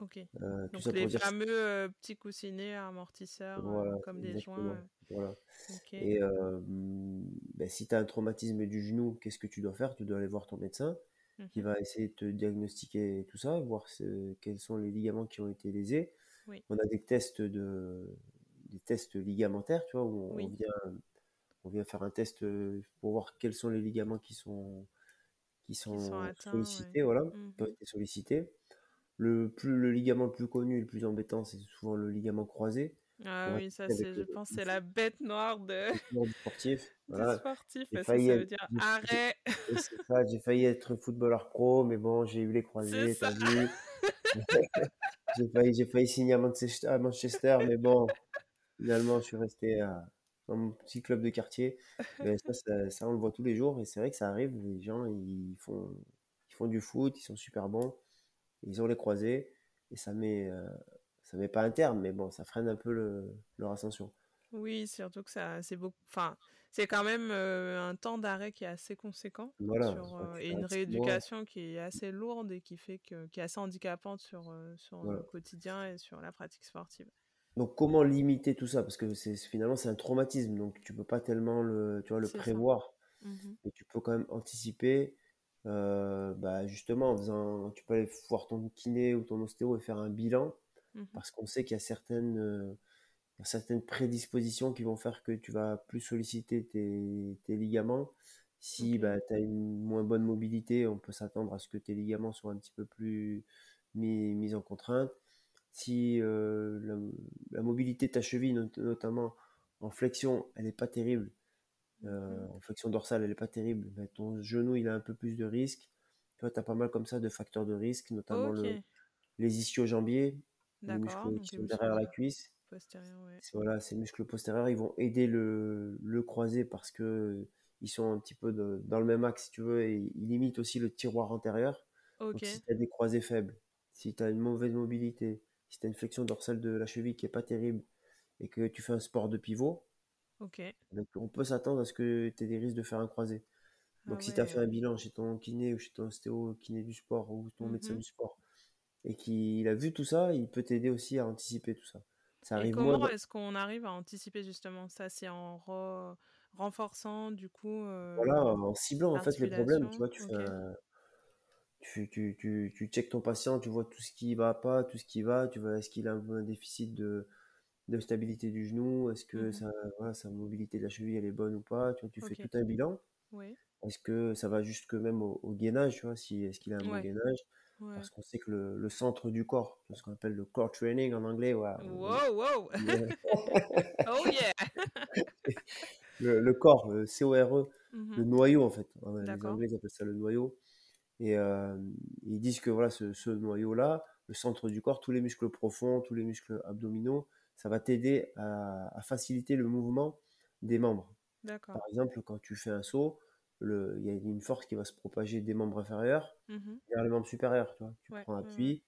S1: Ok. Euh, Donc les fameux euh, petits coussinets amortisseurs euh, comme des joints.
S2: Voilà. Et ben, si tu as un traumatisme du genou, qu'est-ce que tu dois faire? Tu dois aller voir ton médecin qui mhm. va essayer de te diagnostiquer tout ça, voir quels sont les ligaments qui ont été lésés. On a des tests de des tests ligamentaires, tu vois, où on, vient on vient faire un test pour voir quels sont les ligaments qui sont qui sont, sollicités, voilà, ont mhm. été sollicités. Le plus le ligament le plus connu, le plus embêtant, c'est souvent le ligament croisé.
S1: Ah oui, ça c'est, je pense, c'est la bête noire de.
S2: du sportif.
S1: Voilà. sportif, parce que ça veut dire arrêt.
S2: j'ai failli être footballeur pro, mais bon, j'ai eu les croisés, t'as vu. j'ai failli, j'ai failli signer à Manchester, mais bon, finalement, je suis resté à, dans mon petit club de quartier. Mais ça, ça, on le voit tous les jours et c'est vrai que ça arrive. Les gens, ils font, ils font du foot, ils sont super bons, ils ont les croisés et ça met, euh, ça met pas un terme, mais bon, ça freine un peu le, leur ascension.
S1: Oui, surtout que ça, c'est beaucoup. Enfin, c'est quand même euh, un temps d'arrêt qui est assez conséquent sur, euh, et une rééducation qui est assez lourde et qui fait que, qui est assez handicapante sur, sur le quotidien et sur la pratique sportive.
S2: Donc comment limiter tout ça? Parce que c'est finalement c'est un traumatisme, donc tu peux pas tellement le, tu vois, le prévoir, mmh mais tu peux quand même anticiper. Euh, bah justement, en faisant, tu peux aller voir ton kiné ou ton ostéo et faire un bilan, mmh parce qu'on sait qu'il y a certaines, euh, certaines prédispositions qui vont faire que tu vas plus solliciter tes, tes ligaments. Si bah, tu as une moins bonne mobilité, on peut s'attendre à ce que tes ligaments soient un petit peu plus mis, mis en contrainte. Si euh, la, mobilité de ta cheville, notamment en flexion, elle n'est pas terrible, euh, en flexion dorsale, elle n'est pas terrible, ton genou, il a un peu plus de risque. Tu vois, tu as pas mal comme ça de facteurs de risque, notamment le, les ischio-jambiers, les muscles qui sont derrière la cuisse. Voilà, ces muscles postérieurs, ils vont aider le, le croisé parce que ils sont un petit peu dans le même axe, si tu veux, et ils limitent aussi le tiroir antérieur. Donc, si tu as des croisés faibles, si tu as une mauvaise mobilité, si tu as une flexion dorsale de la cheville qui est pas terrible et que tu fais un sport de pivot, on peut s'attendre à ce que tu aies des risques de faire un croisé. Donc ah si tu as fait un bilan chez ton kiné ou chez ton ostéo kiné du sport ou ton médecin mhm. du sport et qu'il a vu tout ça, il peut t'aider aussi à anticiper tout ça.
S1: ça arrive et comment est-ce qu'on arrive à anticiper justement ça? C'est en renforçant du coup
S2: euh, Voilà, en ciblant en fait les problèmes. Tu vois, tu fais un tu, tu, tu, tu checkes ton patient, tu vois tout ce qui va pas, tout ce qui va, tu vois est-ce qu'il a un, déficit de, de, stabilité du genou, est-ce que mmh sa, voilà, sa mobilité de la cheville elle est bonne ou pas, tu, vois, tu fais tout un bilan. Est-ce que ça va jusque même au, gainage, tu vois, si, est-ce qu'il a un bon gainage? Parce qu'on sait que le, le, centre du corps, ce qu'on appelle le core training en anglais, wow, wow. oh yeah le, le, corps, le C-O-R-E, mmh le noyau en fait. Les Anglais appellent ça le noyau. Et euh, ils disent que voilà, ce, noyau-là, le centre du corps, tous les muscles profonds, tous les muscles abdominaux, ça va t'aider à, faciliter le mouvement des membres. Par exemple, quand tu fais un saut, il y a une force qui va se propager des membres inférieurs mmh vers les membres supérieurs. Tu, vois. tu prends appui,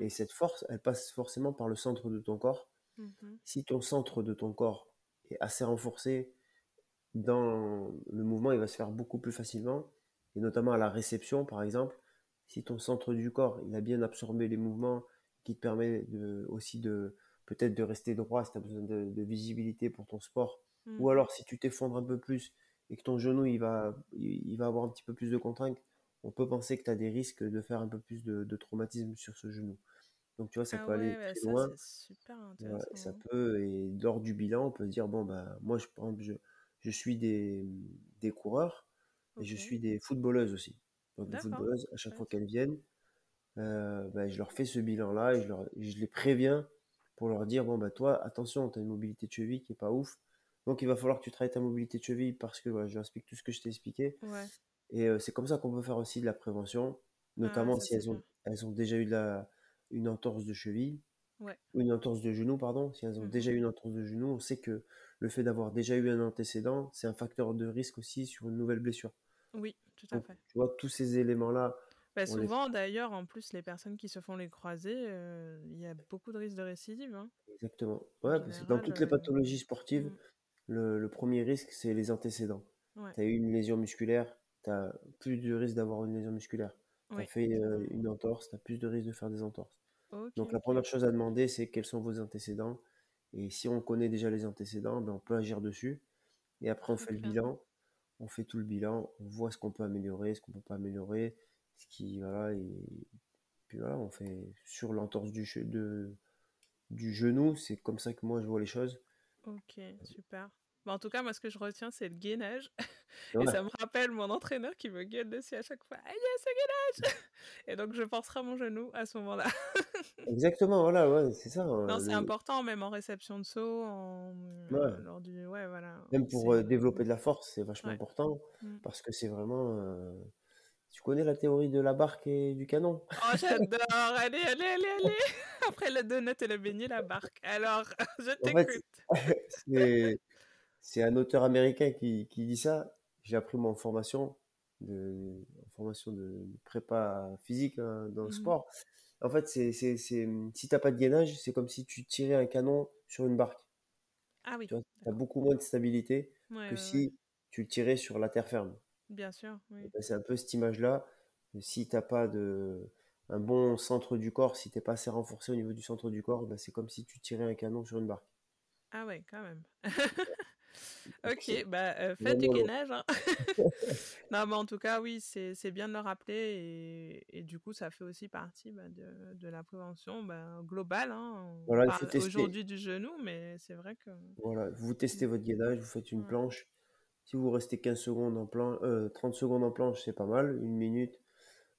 S2: et cette force, elle passe forcément par le centre de ton corps. Mmh si ton centre de ton corps est assez renforcé, dans le mouvement, il va se faire beaucoup plus facilement et notamment à la réception, par exemple, si ton centre du corps il a bien absorbé les mouvements, qui te permet de, aussi de peut-être de rester droit si tu as besoin de, visibilité pour ton sport, ou mmh. alors si tu t'effondres un peu plus et que ton genou il va, il, va avoir un petit peu plus de contraintes, on peut penser que tu as des risques de faire un peu plus de, traumatisme sur ce genou. Donc tu vois, ça ah peut aller bah très loin. Super ça hein. peut, et lors du bilan, on peut se dire, bon, bah, moi, je, je, je suis des, des coureurs, et je suis des footballeuses aussi. Donc les footballeuses, à chaque fois qu'elles viennent, euh, bah, je leur fais ce bilan-là et je, leur, je, les préviens pour leur dire, bon, bah toi, attention, tu as une mobilité de cheville qui est pas ouf. Donc il va falloir que tu travailles ta mobilité de cheville parce que voilà, je explique tout ce que je t'ai expliqué. Et euh, c'est comme ça qu'on peut faire aussi de la prévention, notamment ah, si elles ont, elles ont déjà eu de la, une entorse de cheville. Ou une entorse de genou, pardon. Si elles ont déjà mmh eu une entorse de genou, on sait que le fait d'avoir déjà eu un antécédent, c'est un facteur de risque aussi sur une nouvelle blessure.
S1: Oui, tout à fait.
S2: Tu vois, tous ces éléments-là.
S1: Bah, souvent, d'ailleurs, en plus, les personnes qui se font les croisés, euh, il y a beaucoup de risques de récidive. Hein.
S2: Exactement. Ouais, parce que dans toutes les euh, pathologies sportives, mm. Le, premier risque, c'est les antécédents. Tu as eu une lésion musculaire, tu as plus de risque d'avoir une lésion musculaire. Tu as fait euh, une entorse, tu as plus de risque de faire des entorses. Donc, la première chose à demander, c'est quels sont vos antécédents. Et si on connaît déjà les antécédents, ben, on peut agir dessus. Et après, on fait le bilan on fait tout le bilan, on voit ce qu'on peut améliorer, ce qu'on peut pas améliorer, ce qui voilà et puis voilà, on fait sur l'entorse du de, du genou, c'est comme ça que moi je vois les choses.
S1: Ok, super. Bah, en tout cas, moi, ce que je retiens, c'est le gainage. Et ça me rappelle mon entraîneur qui me gueule dessus à chaque fois. Ah yes, le gainage Et donc, je à mon genou à ce moment-là.
S2: Exactement, voilà, ouais, c'est ça.
S1: Hein, non, c'est important, même en réception de saut, en...
S2: Lors du... ouais, voilà. Même pour euh, développer de la force, c'est vachement important. Mm. Parce que c'est vraiment... Euh, tu connais la théorie de la barque et du canon?
S1: Oh, j'adore Allez, allez, allez, allez Après le donut et le beignet, la barque. Alors, je t'écoute.
S2: C'est un auteur américain qui, qui dit ça. J'ai appris mon formation de, formation de, prépa physique hein, dans le mmh sport. En fait, c'est, c'est, c'est, si t'as pas de gainage, c'est comme si tu tirais un canon sur une barque.
S1: Ah oui.
S2: Tu as beaucoup moins de stabilité que si tu le tirais sur la terre ferme.
S1: Bien sûr. Oui.
S2: Ben, c'est un peu cette image-là. Si t'as pas de un bon centre du corps, si t'es pas assez renforcé au niveau du centre du corps, ben, c'est comme si tu tirais un canon sur une barque.
S1: Ah ouais, quand même. ok, bah euh, faites du gainage. Hein. non, mais en tout cas, oui, c'est bien de le rappeler et, et, du coup, ça fait aussi partie bah, de, de, la prévention bah, globale. Hein. On voilà, parle aujourd'hui du genou, mais c'est vrai que.
S2: Voilà, vous testez votre gainage, vous faites une planche. Si vous restez 15 secondes en planche, euh, 30 secondes en planche, c'est pas mal. Une minute,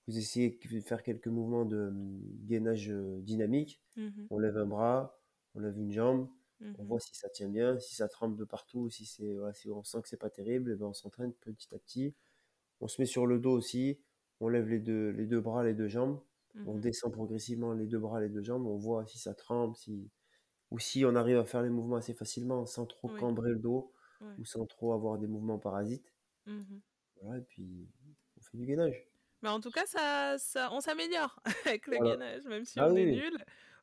S2: vous essayez de faire quelques mouvements de hum, gainage euh, dynamique. Mmh on lève un bras, on lève une jambe. On mmh voit si ça tient bien, si ça tremble de partout, si, c'est, si on sent que c'est pas terrible, et eh ben on s'entraîne petit à petit. On se met sur le dos aussi, on lève les deux, les deux bras, les deux jambes, on mmh descend progressivement les deux bras, les deux jambes, on voit si ça tremble, si... ou si on arrive à faire les mouvements assez facilement sans trop cambrer le dos ou sans trop avoir des mouvements parasites. Mmh voilà, et puis on fait du gainage.
S1: Mais en tout cas, ça, ça on s'améliore avec le gainage, même si ah on est nul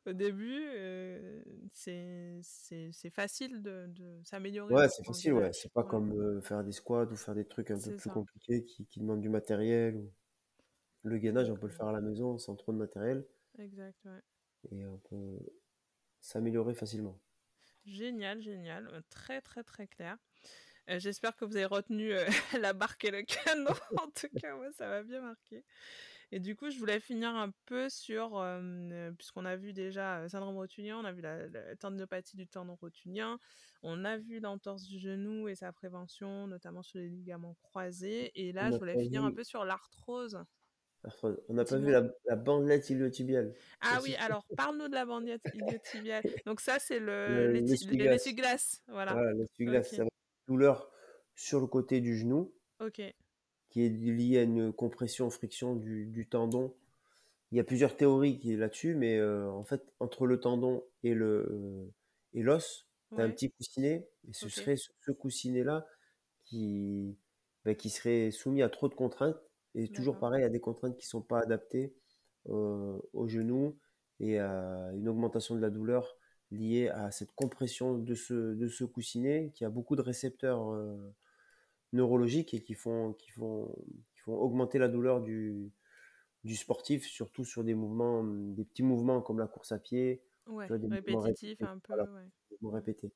S1: au début, euh, c'est facile de, de s'améliorer.
S2: Ouais, c'est facile, ouais. C'est pas comme euh, faire des squats ou faire des trucs un peu plus compliqués qui, qui, demandent du matériel. Ou... Le gainage, on peut le faire à la maison sans trop de matériel.
S1: Exact, ouais.
S2: Et on peut s'améliorer facilement.
S1: Génial, génial. Euh, très, très, très clair. J'espère que vous avez retenu la barque et le canon. en tout cas, moi, ça m'a bien marqué. Et du coup, je voulais finir un peu sur, puisqu'on a vu déjà syndrome rotulien, on a vu la, tendinopathie du tendon rotulien, on a vu l'entorse du genou et sa prévention, notamment sur les ligaments croisés. Et là, je voulais finir un peu sur l'arthrose.
S2: On n'a pas vu la, bandelette iliotibiale.
S1: Ah oui, alors parle-nous de la bandelette iliotibiale. Donc ça, c'est le, l'essuie-glace. Voilà, voilà
S2: l'essuie-glace. Okay. douleur sur le côté du genou.
S1: Ok
S2: qui est lié à une compression, friction du, tendon. Il y a plusieurs théories qui là-dessus, mais euh, en fait, entre le tendon et le euh, et l'os, tu as un petit coussinet, et ce serait ce, coussinet-là qui, bah, qui serait soumis à trop de contraintes, et toujours pareil, à des contraintes qui ne sont pas adaptées euh, au genou et à une augmentation de la douleur liée à cette compression de ce, de ce coussinet qui a beaucoup de récepteurs neurologiques et qui font, qui font, qui font augmenter la douleur du, du sportif, surtout sur des mouvements, des petits mouvements comme la course à pied.
S1: Ouais, répétitif un peu.
S2: répéter.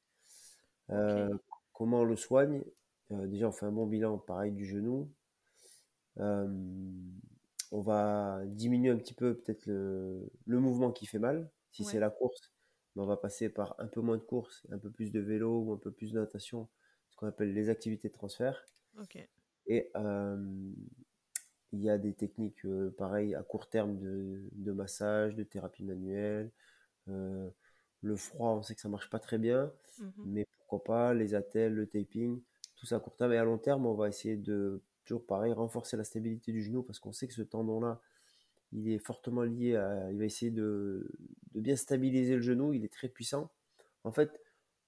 S2: Euh, comment on le soigne? Déjà, on fait un bon bilan, pareil, du genou. Euh, on va diminuer un petit peu peut-être le, le, mouvement qui fait mal. Si c'est la course, on va passer par un peu moins de course, un peu plus de vélo ou un peu plus de natation qu'on appelle les activités de transfert. Et il y a des techniques euh, pareilles à court terme de, massage, de thérapie manuelle. Euh, le froid, on sait que ça marche pas très bien, mmh mais pourquoi pas les attelles, le taping, tout ça à court terme. Et à long terme, on va essayer de toujours pareil renforcer la stabilité du genou parce qu'on sait que ce tendon-là, il est fortement lié à, il va essayer de, de, bien stabiliser le genou. Il est très puissant. En fait,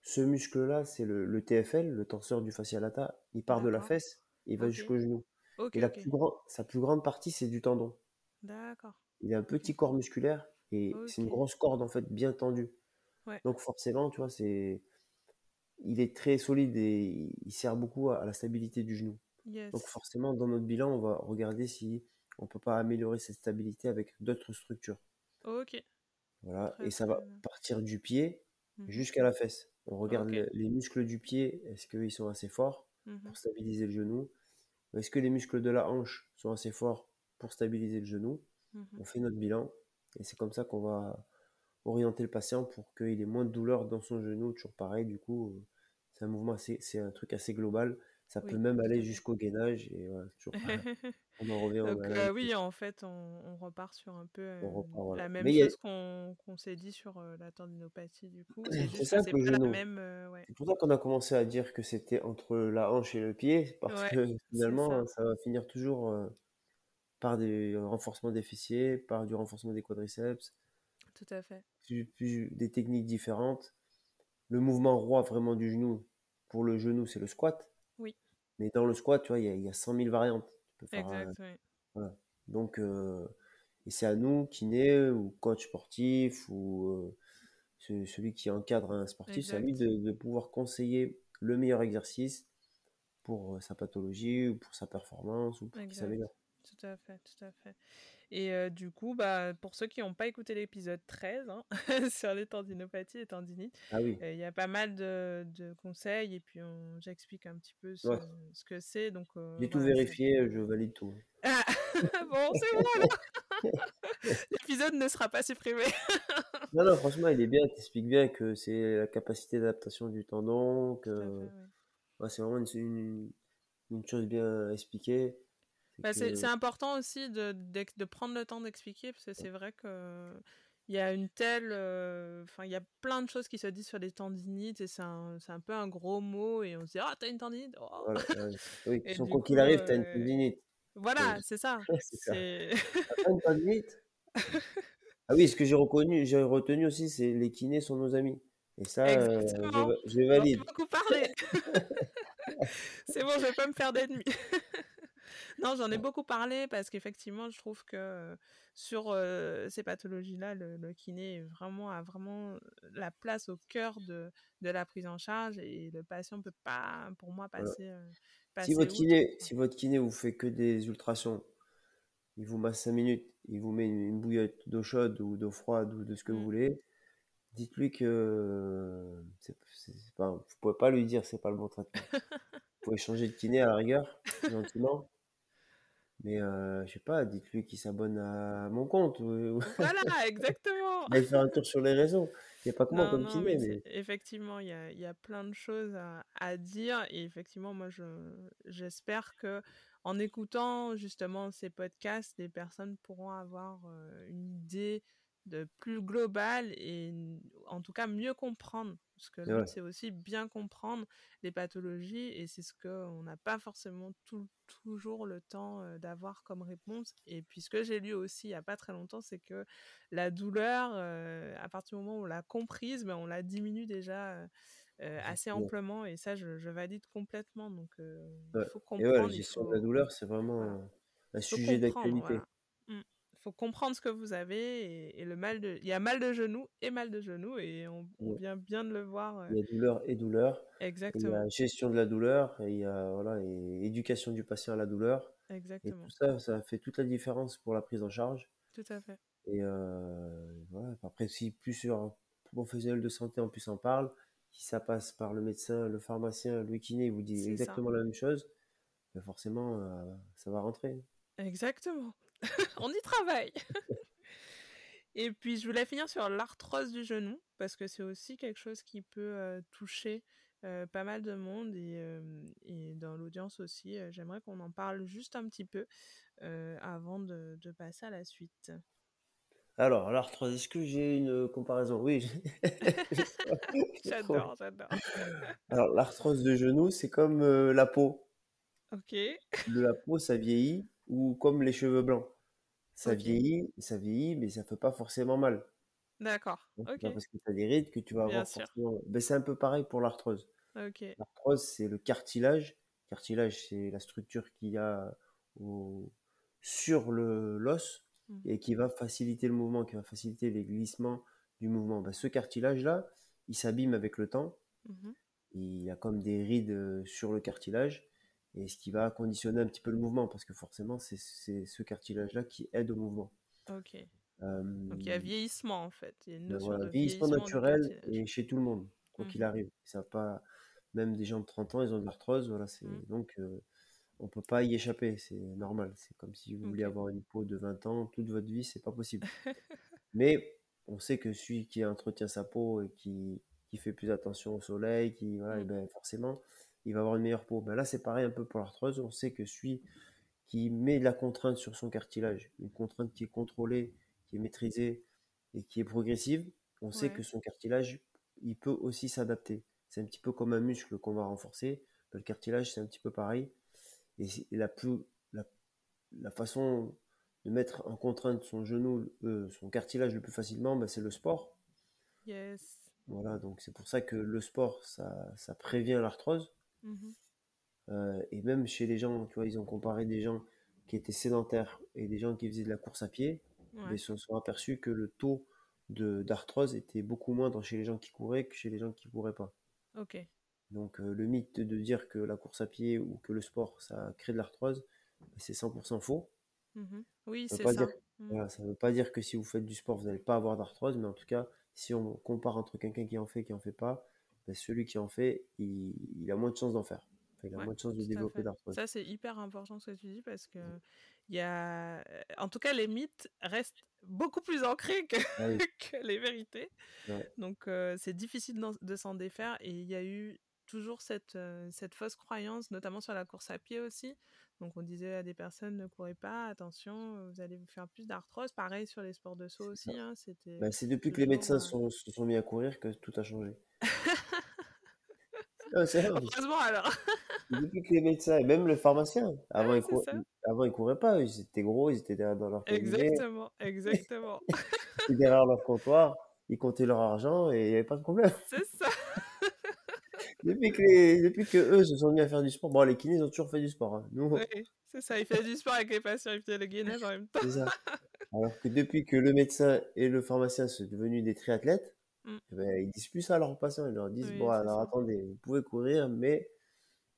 S2: ce muscle-là, c'est le, TFL, le tenseur du fascia lata. Il part de la fesse, il va jusqu'au genou. et la plus sa plus grande partie, c'est du tendon.
S1: D'accord.
S2: Il a un petit corps musculaire et c'est une grosse corde en fait bien tendue. Donc forcément, tu vois, c'est il est très solide et il sert beaucoup à, la stabilité du genou. Donc forcément, dans notre bilan, on va regarder si on peut pas améliorer cette stabilité avec d'autres structures.
S1: Ok.
S2: Voilà, et ça va partir du pied mmh jusqu'à la fesse. On regarde les muscles du pied, est-ce qu'ils sont assez forts pour mmh stabiliser le genou? Est-ce que les muscles de la hanche sont assez forts pour stabiliser le genou? Mmh On fait notre bilan et c'est comme ça qu'on va orienter le patient pour qu'il ait moins de douleur dans son genou. Toujours pareil, du coup, euh, c'est un mouvement c'est un truc assez global. Ça peut même aller jusqu'au gainage et voilà, toujours
S1: on en revient Donc, euh, oui, en fait, on, repart sur un peu euh, la même chose qu'on s'est dit sur euh, la tendinopathie du coup. C'est ça.
S2: C'est pour ça qu'on a commencé à dire que c'était entre la hanche et le pied parce que finalement, ça. va finir toujours par des renforcements des fessiers, par du renforcement des quadriceps.
S1: Tout à fait.
S2: des techniques différentes. Le mouvement roi vraiment du genou, pour le genou, c'est le squat.
S1: Oui.
S2: Mais dans le squat, tu vois, il y a, y a 100 000 variantes.
S1: exact, oui.
S2: voilà. Donc, et c'est à nous, kiné ou coach sportif ou celui qui encadre un sportif, c'est à lui de, pouvoir conseiller le meilleur exercice pour sa pathologie ou pour sa performance ou pour qu'il s'améliore.
S1: Tout à fait, tout à fait. Et du coup, bah, pour ceux qui n'ont pas écouté l'épisode 13 hein, sur les tendinopathies et tendinites,
S2: ah
S1: il y a pas mal de, de conseils et puis j'explique un petit peu ce, ce que c'est. Donc,
S2: J'ai tout vérifié, je valide tout.
S1: Ah, bon, c'est bon là L'épisode ne sera pas supprimé.
S2: non, non, franchement, il est bien, tu expliques bien que c'est la capacité d'adaptation du tendon, que c'est vraiment une, une, chose bien expliquée.
S1: Bah, c'est important aussi de, de, prendre le temps d'expliquer, parce que c'est vrai que il y a une telle. Euh, enfin, il y a plein de choses qui se disent sur les tendinites, et c'est un, un, peu un gros mot, et on se dit Ah, t'as une tendinite? Oh!
S2: Oui, quoi qu'il arrive, t'as une euh, tendinite.
S1: Voilà, c'est ça. c'est
S2: une tendinite? Ah oui, ce que j'ai reconnu, j'ai retenu aussi, c'est les kinés sont nos amis. Et ça, euh, je, je, valide.
S1: beaucoup parlé. c'est bon, je vais pas me faire d'ennemis. Non, j'en ai beaucoup parlé parce qu'effectivement, je trouve que sur ces pathologies-là, le, kiné vraiment, a vraiment la place au cœur de, de, la prise en charge et le patient ne peut pas, pour moi, passer.
S2: si, votre kiné, si votre kiné vous fait que des ultrasons, il vous masse 5 minutes, il vous met une, bouillotte d'eau chaude ou d'eau froide ou de ce que vous mmh. voulez, dites-lui que c'est, pas, vous pouvez pas lui dire c'est pas le bon traitement. vous pouvez changer de kiné à la rigueur, gentiment. Mais euh, je sais pas, dites-lui qu'il s'abonne à mon compte.
S1: Voilà, exactement.
S2: Il faire un tour sur les réseaux. Il n'y a pas que moi comme.
S1: Mais... Effectivement, il y a, y a, plein de choses à, à, dire. Et effectivement, moi, je, j'espère que en écoutant justement ces podcasts, les personnes pourront avoir euh, une idée de plus globale et en tout cas mieux comprendre. Parce que c'est aussi bien comprendre les pathologies et c'est ce qu'on n'a pas forcément tout, toujours le temps euh, d'avoir comme réponse. Et puis ce que j'ai lu aussi il n'y a pas très longtemps, c'est que la douleur, euh, à partir du moment où on l'a comprise, ben, on la diminue déjà euh, assez amplement et ça je, valide complètement donc il faut comprendre
S2: et la gestion de la douleur c'est vraiment un sujet d'actualité.
S1: Il faut comprendre ce que vous avez et, le mal de il y a mal de genou et mal de genou et on, vient bien de le voir
S2: il y a douleur et douleur.
S1: Exactement
S2: il y a gestion de la douleur et il y a voilà et éducation du patient à la douleur.
S1: Exactement.
S2: et tout ça ça fait toute la différence pour la prise en charge.
S1: Tout à fait.
S2: Et voilà après si plusieurs professionnels de santé en plus en parlent si ça passe par le médecin, le pharmacien, le kiné, vous dit exactement la même chose, ben forcément, euh, ça va rentrer.
S1: Exactement. On y travaille. et puis, je voulais finir sur l'arthrose du genou, parce que c'est aussi quelque chose qui peut euh, toucher euh, pas mal de monde et, et dans l'audience aussi. J'aimerais qu'on en parle juste un petit peu avant de, de passer à la suite.
S2: Alors, l'arthrose, est-ce que j'ai une comparaison? Oui.
S1: j'adore, j'adore.
S2: Alors, l'arthrose de genou, c'est comme euh, la peau.
S1: Ok.
S2: De la peau, ça vieillit, ou comme les cheveux blancs. Ça vieillit, ça vieillit, mais ça fait pas forcément mal.
S1: D'accord. Ok.
S2: parce que tu as des rides que tu vas avoir forcément. Ben, c'est un peu pareil pour l'arthrose.
S1: Ok.
S2: L'arthrose, c'est le cartilage. Cartilage, c'est la structure qu'il y a sur le l'os Mmh. et qui va faciliter le mouvement, qui va faciliter les glissements du mouvement. Bah, ce cartilage-là, il s'abîme avec le temps. Mmh il y a comme des rides euh, sur le cartilage, et ce qui va conditionner un petit peu le mouvement, parce que forcément, c'est ce cartilage-là qui aide au mouvement.
S1: Ok. Donc il y a vieillissement en fait. Il y a une
S2: notion de vieillissement, naturel et chez tout le monde, quoi qu'il mmh arrive. Ça pas, même des gens de 30 ans, ils ont de l'arthrose. Voilà, c'est donc euh, on peut pas y échapper, c'est normal. C'est comme si vous vouliez avoir une peau de 20 ans toute votre vie, c'est pas possible. Mais on sait que celui qui entretient sa peau et qui, fait plus attention au soleil, qui voilà, et mm. ben forcément, il va avoir une meilleure peau. Ben là, c'est pareil un peu pour l'arthrose. On sait que celui qui met de la contrainte sur son cartilage, une contrainte qui est contrôlée, qui est maîtrisée et qui est progressive, on sait que son cartilage, il peut aussi s'adapter. C'est un petit peu comme un muscle qu'on va renforcer. Ben, le cartilage, c'est un petit peu pareil et, la, plus, la, façon de mettre en contrainte son genou, euh, son cartilage le plus facilement, bah, c'est le sport.
S1: Yes.
S2: Voilà, donc c'est pour ça que le sport, ça, ça prévient l'arthrose.
S1: Mmh
S2: euh, et même chez les gens, tu vois, ils ont comparé des gens qui étaient sédentaires et des gens qui faisaient de la course à pied. ils se sont aperçus que le taux d'arthrose était beaucoup moindre chez les gens qui couraient que chez les gens qui couraient pas.
S1: Ok.
S2: Donc euh, le mythe de dire que la course à pied ou que le sport, ça crée de l'arthrose, c'est 100% faux.
S1: Mmh oui, c'est ça.
S2: Dire, mmh. ça ne veut pas dire que si vous faites du sport, vous n'allez pas avoir d'arthrose, mais en tout cas, si on compare entre quelqu'un qui en fait et qui en fait pas, ben, celui qui en fait, il, a moins de chances d'en faire. il a moins de chances de développer d'arthrose.
S1: Ça, c'est hyper important ce que tu dis parce que il y a, en tout cas, les mythes restent beaucoup plus ancrés que, ah les vérités. Donc, euh, c'est difficile de s'en défaire et il y a eu toujours cette, euh, cette fausse croyance, notamment sur la course à pied aussi. Donc on disait à des personnes ne courez pas, attention, vous allez vous faire plus d'arthrose. Pareil sur les sports de saut aussi. Hein, c'était.
S2: Bah, c'est depuis que les médecins euh se sont mis à courir que tout a changé.
S1: Heureusement alors.
S2: depuis que les médecins et même le pharmacien, avant, ils, avant ils couraient pas, ils étaient gros, ils étaient derrière dans leur
S1: cabinet. Exactement, exactement.
S2: ils étaient derrière leur comptoir, ils comptaient leur argent et il n'y avait pas de problème.
S1: C'est ça
S2: depuis, que depuis que eux se sont mis à faire du sport, bon, les kinés ont toujours fait du sport. Hein.
S1: Nous, oui, c'est ça, ils font du sport avec les patients, ils font le gainage en même temps.
S2: Ça. Alors que depuis que le médecin et le pharmacien sont devenus des triathlètes, mm. eh ben, ils disent plus ça à leurs patients. Ils leur disent Bon, alors attendez, vous pouvez courir, mais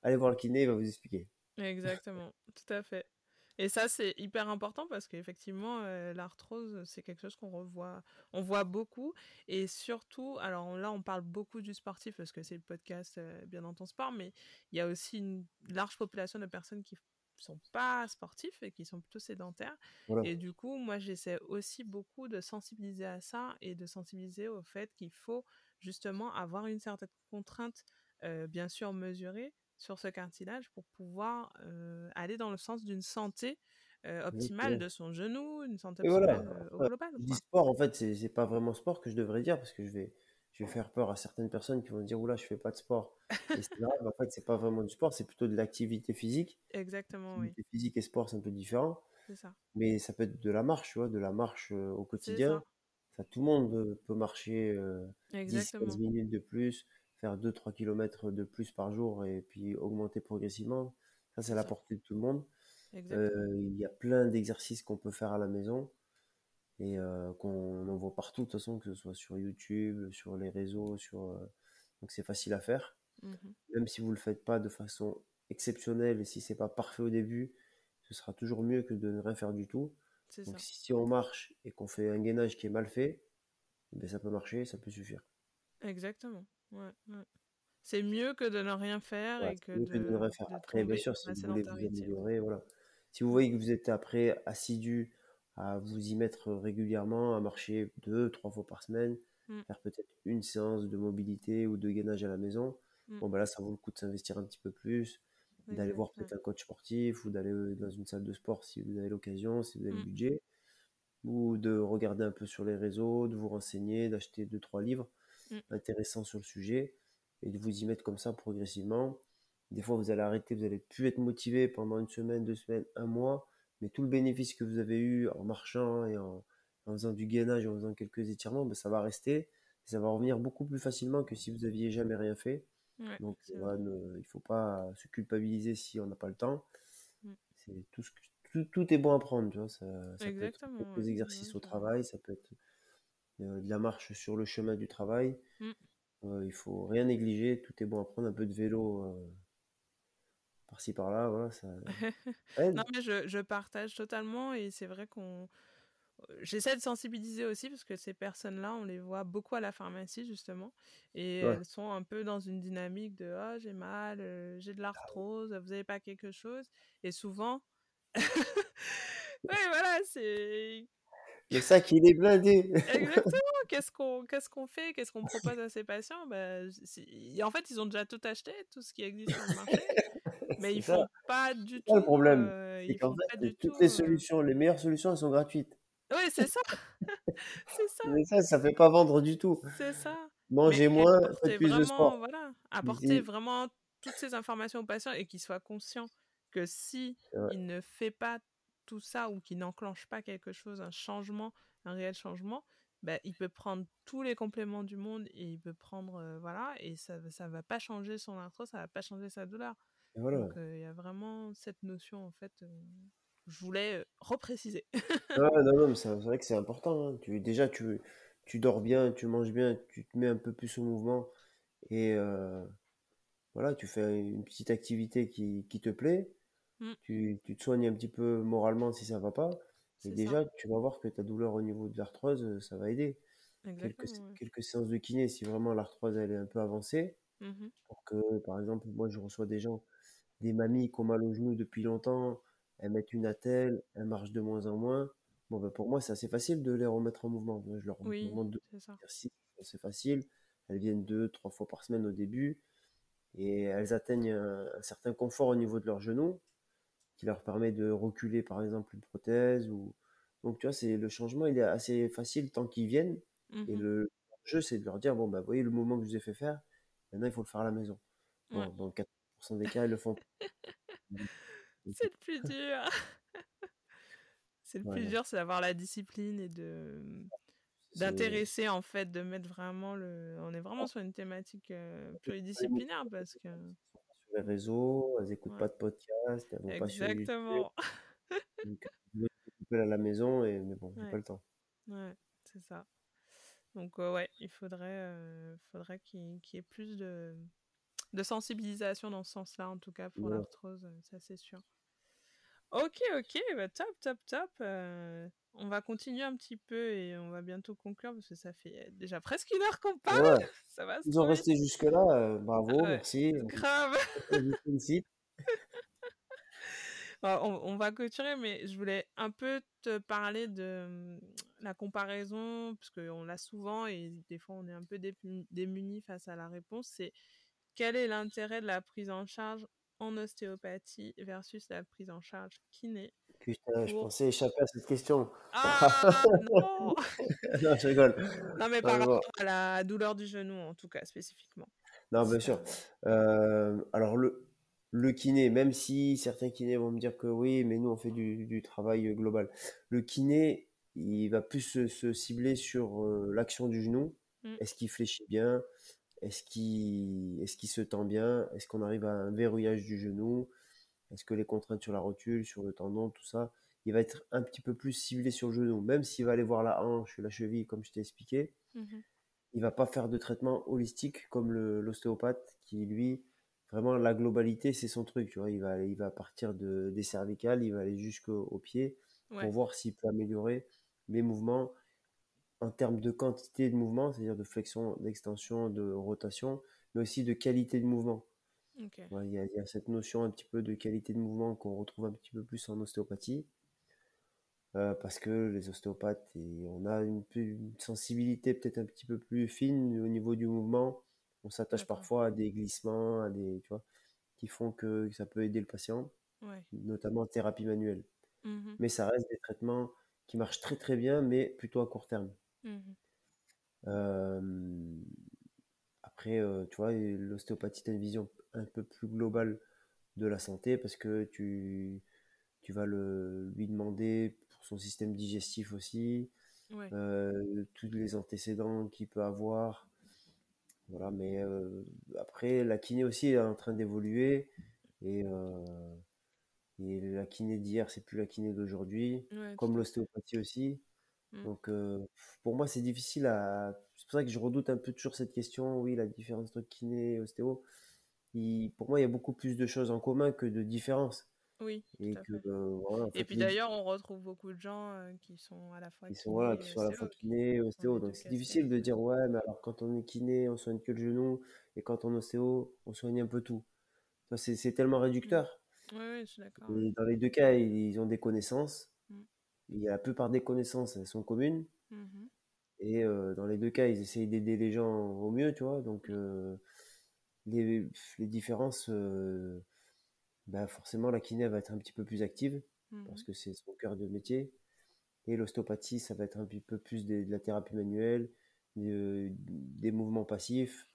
S2: allez voir le kiné, il va vous expliquer.
S1: Exactement, tout à fait. Et ça, c'est hyper important parce qu'effectivement, euh, l'arthrose, c'est quelque chose qu'on revoit, on voit beaucoup. Et surtout, alors là, on parle beaucoup du sportif parce que c'est le podcast euh, Bien dans ton sport, mais il y a aussi une large population de personnes qui sont pas sportifs et qui sont plutôt sédentaires. Et du coup, moi, j'essaie aussi beaucoup de sensibiliser à ça et de sensibiliser au fait qu'il faut justement avoir une certaine contrainte, euh, bien sûr mesurée, sur ce cartilage pour pouvoir euh, aller dans le sens d'une santé euh, optimale de son genou, une santé optimale euh, au global.
S2: Je dis sport, en fait, c'est pas vraiment sport que je devrais dire parce que je vais, je vais faire peur à certaines personnes qui vont dire Oula, je fais pas de sport. en fait, c'est pas vraiment du sport, c'est plutôt de l'activité physique.
S1: Exactement, oui.
S2: Physique et sport, c'est un peu différent.
S1: Ça.
S2: Mais ça peut être de la marche, tu vois, de la marche au quotidien. Ça. tout le monde peut marcher 10-15 minutes de plus faire 2-3 km de plus par jour et puis augmenter progressivement. Ça, c'est à la portée de tout le monde. Euh, il y a plein d'exercices qu'on peut faire à la maison et qu'on en voit partout de toute façon, que ce soit sur YouTube, sur les réseaux, sur donc c'est facile à faire. Mmh Même si vous le faites pas de façon exceptionnelle et si c'est pas parfait au début, ce sera toujours mieux que de ne rien faire du tout. Donc si, on marche et qu'on fait un gainage qui est mal fait, ben ça peut marcher, ça peut suffire.
S1: Exactement. C'est mieux que de ne rien faire et que, de,
S2: ne rien faire. Après, bien sûr, si vous voulez vous améliorer, voilà. Si vous voyez que vous êtes après assidu à vous y mettre régulièrement, à marcher deux, trois fois par semaine, mmh. faire peut-être une séance de mobilité ou de gainage à la maison, mmh. bon, bah là, ça vaut le coup de s'investir un petit peu plus, d'aller voir peut-être un coach sportif ou d'aller euh, dans une salle de sport si vous avez l'occasion, si vous avez le mmh. budget, ou de regarder un peu sur les réseaux, de vous renseigner, d'acheter deux, trois livres. Mm. intéressant sur le sujet et de vous y mettre comme ça progressivement. Des fois, vous allez arrêter, vous allez plus être motivé pendant une semaine, deux semaines, un mois, mais tout le bénéfice que vous avez eu en marchant et en, faisant du gainage, en faisant quelques étirements, ben, ça va rester ça va revenir beaucoup plus facilement que si vous aviez jamais rien fait. Donc, il ne faut pas se culpabiliser si on n'a pas le temps. Mm. C'est tout, ce tout, est bon à prendre, tu vois. Ça, peut être des exercices au travail, ça peut être euh, de la marche sur le chemin du travail. Mm. Euh, il faut rien négliger, tout est bon à prendre, un peu de vélo euh, par-ci par-là, voilà, ça
S1: non mais je, je, partage totalement et c'est vrai qu'on j'essaie de sensibiliser aussi parce que ces personnes-là, on les voit beaucoup à la pharmacie justement et elles sont un peu dans une dynamique de oh, j'ai mal, j'ai de l'arthrose, vous avez pas quelque chose et souvent ouais voilà, c'est
S2: le sac, il est blindé.
S1: Exactement. Qu'est-ce qu'on qu'est-ce qu'on fait Qu'est-ce qu'on propose à ces patients? Ben, En fait, ils ont déjà tout acheté, tout ce qui existe sur le marché. mais ils font pas du tout.
S2: le problème. Euh, fait, toutes les euh solutions, les meilleures solutions, elles sont gratuites.
S1: Oui, c'est ça. c'est ça.
S2: Mais ça, ça fait pas vendre du tout.
S1: C'est ça.
S2: Mangez moins, faites plus de sport.
S1: Voilà. Apporter vraiment toutes ces informations aux patients et qu'ils soient conscients que si il ne fait pas tout ça ou qui n'enclenche pas quelque chose, un changement, un réel changement, bah, il peut prendre tous les compléments du monde et il peut prendre, voilà, et ça ça va pas changer son arthrose, ça va pas changer sa douleur. Donc il y a vraiment cette notion, en fait, je voulais repréciser.
S2: non, non, c'est vrai que c'est important. Hein. Tu, déjà, tu, tu dors bien, tu manges bien, tu te mets un peu plus au mouvement et voilà, tu fais une petite activité qui, qui te plaît. Mmh. Tu, tu, te soignes un petit peu moralement si ça va pas. Et déjà, tu vas voir que ta douleur au niveau de l'arthrose, ça va aider. Quelques, quelques, séances de kiné si vraiment l'arthrose elle est un peu avancée. Mmh Pour que, par exemple, moi je reçois des gens, des mamies qui ont mal au genou depuis longtemps, elles mettent une attelle, elles marchent de moins en moins. Bon, ben pour moi, c'est assez facile de les remettre en mouvement. Je leur oui, demande de c'est facile. Elles viennent deux, trois fois par semaine au début et elles atteignent un, certain confort au niveau de leurs genoux qui leur permet de reculer par exemple une prothèse ou donc tu vois c'est le changement il est assez facile tant qu'ils viennent et mmh le jeu c'est de leur dire bon bah vous voyez le mouvement que je vous ai fait faire maintenant il faut le faire à la maison bon, dans 4% des cas ils le font
S1: c'est le plus dur. C'est le plus dur c'est d'avoir la discipline et de d'intéresser en fait de mettre vraiment le on est vraiment sur une thématique euh, pluridisciplinaire parce que
S2: sur les réseaux elles écoutent pas de podcast elles vont
S1: exactement.
S2: Pas sur à la maison et mais bon j'ai pas le temps.
S1: Ouais c'est ça. Donc ouais il faudrait faudrait qu'il y ait plus de de sensibilisation dans ce sens-là en tout cas pour l'arthrose ça c'est sûr ok ok bah top top top on va continuer un petit peu et on va bientôt conclure parce que ça fait déjà presque une heure qu'on parle. Ça va.
S2: Ils ont resté jusque là, euh, bravo, merci.
S1: Grave. on, on, va clôturer, mais je voulais un peu te parler de hum, la comparaison parce qu'on l'a souvent et des fois on est un peu démunis face à la réponse. C'est quel est l'intérêt de la prise en charge en ostéopathie versus la prise en charge kiné
S2: Putain, je pensais échapper à cette question.
S1: Ah non
S2: Non, je rigole.
S1: Non, mais par rapport à la douleur du genou, en tout cas, spécifiquement.
S2: Non, bien sûr. Euh, alors, le, le kiné, même si certains kinés vont me dire que oui, mais nous, on fait du, du travail global. Le kiné, il va plus se, cibler sur euh, l'action du genou. Mmh. Est-ce qu'il fléchit bien? Est-ce qu'il est se tend bien? Est-ce qu'on arrive à un verrouillage du genou? Est-ce que les contraintes sur la rotule, sur le tendon, tout ça, il va être un petit peu plus ciblé sur le genou. Même s'il va aller voir la hanche, la cheville, comme je t'ai expliqué, mmh il va pas faire de traitement holistique comme l'ostéopathe qui, lui, vraiment la globalité, c'est son truc. Tu vois, il va, il va partir de, des cervicales, il va aller jusqu'au pied pour voir s'il peut améliorer les mouvements en termes de quantité de mouvement, c'est-à-dire de flexion, d'extension, de rotation, mais aussi de qualité de mouvement. Il y, a cette notion un petit peu de qualité de mouvement qu'on retrouve un petit peu plus en ostéopathie. Euh, parce que les ostéopathes, et on a une, sensibilité peut-être un petit peu plus fine au niveau du mouvement. On s'attache parfois à des glissements, à des, tu vois, qui font que ça peut aider le patient, notamment en thérapie manuelle. Mmh mais ça reste des traitements qui marchent très très bien, mais plutôt à court terme. Mmh euh, après, euh, tu vois, l'ostéopathie, a une vision un peu plus global de la santé parce que tu, tu vas le, lui demander pour son système digestif aussi, euh, tous les antécédents qu'il peut avoir. Voilà, mais après, la kiné aussi est en train d'évoluer et, et la kiné d'hier, c'est plus la kiné d'aujourd'hui, comme l'ostéopathie aussi. Mmh. Donc, pour moi, c'est difficile à. C'est pour ça que je redoute un peu toujours cette question. Oui, la différence entre kiné et ostéo pour moi, il y a beaucoup plus de choses en commun que de différences.
S1: Oui. Et, que, euh, et puis d'ailleurs, on retrouve beaucoup de gens euh, qui sont à la fois
S2: qui sont, voilà, qui sont à la fois kiné et ostéo. Donc c'est difficile de dire ouais, mais alors quand on est kiné, on soigne que le genou, et quand on est ostéo, on soigne un peu tout. C'est tellement mmh. réducteur.
S1: Oui, oui, je suis d'accord.
S2: Dans les deux cas, ils ont des connaissances. Et la plupart des connaissances, elles sont communes. Mmh et euh, dans les deux cas, ils essayent d'aider les gens au mieux, tu vois. Donc les, les différences, euh, bah forcément la kiné va être un petit peu plus active mmh parce que c'est son cœur de métier. Et l'ostéopathie, ça va être un petit peu plus de, la thérapie manuelle, des mouvements passifs,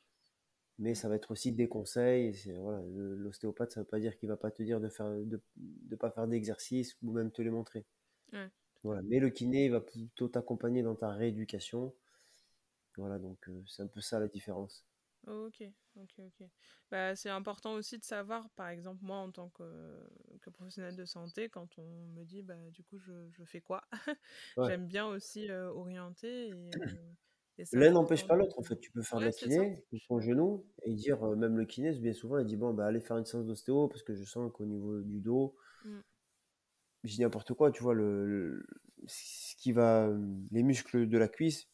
S2: mais ça va être aussi des conseils. Voilà, L'ostéopathe, ça ne veut pas dire qu'il va pas te dire de de, de pas faire d'exercice ou même te les montrer. Voilà. Mais le kiné il va plutôt t'accompagner dans ta rééducation. Voilà, donc c'est un peu ça la différence.
S1: ok, ok, ok. Bah, c'est important aussi de savoir, par exemple, moi en tant que, que professionnel de santé, quand on me dit, bah, du coup, je, je fais quoi? J'aime bien aussi orienter et,
S2: L'un n'empêche pas l'autre, en fait. Tu peux faire de la kiné, ton genou, et dire, même le kiné, bien souvent, il dit, bon, bah, allez faire une séance d'ostéo, parce que je sens qu'au niveau du dos, mmh. Je dis n'importe quoi, tu vois, le, ce qui va, les muscles de la cuisse,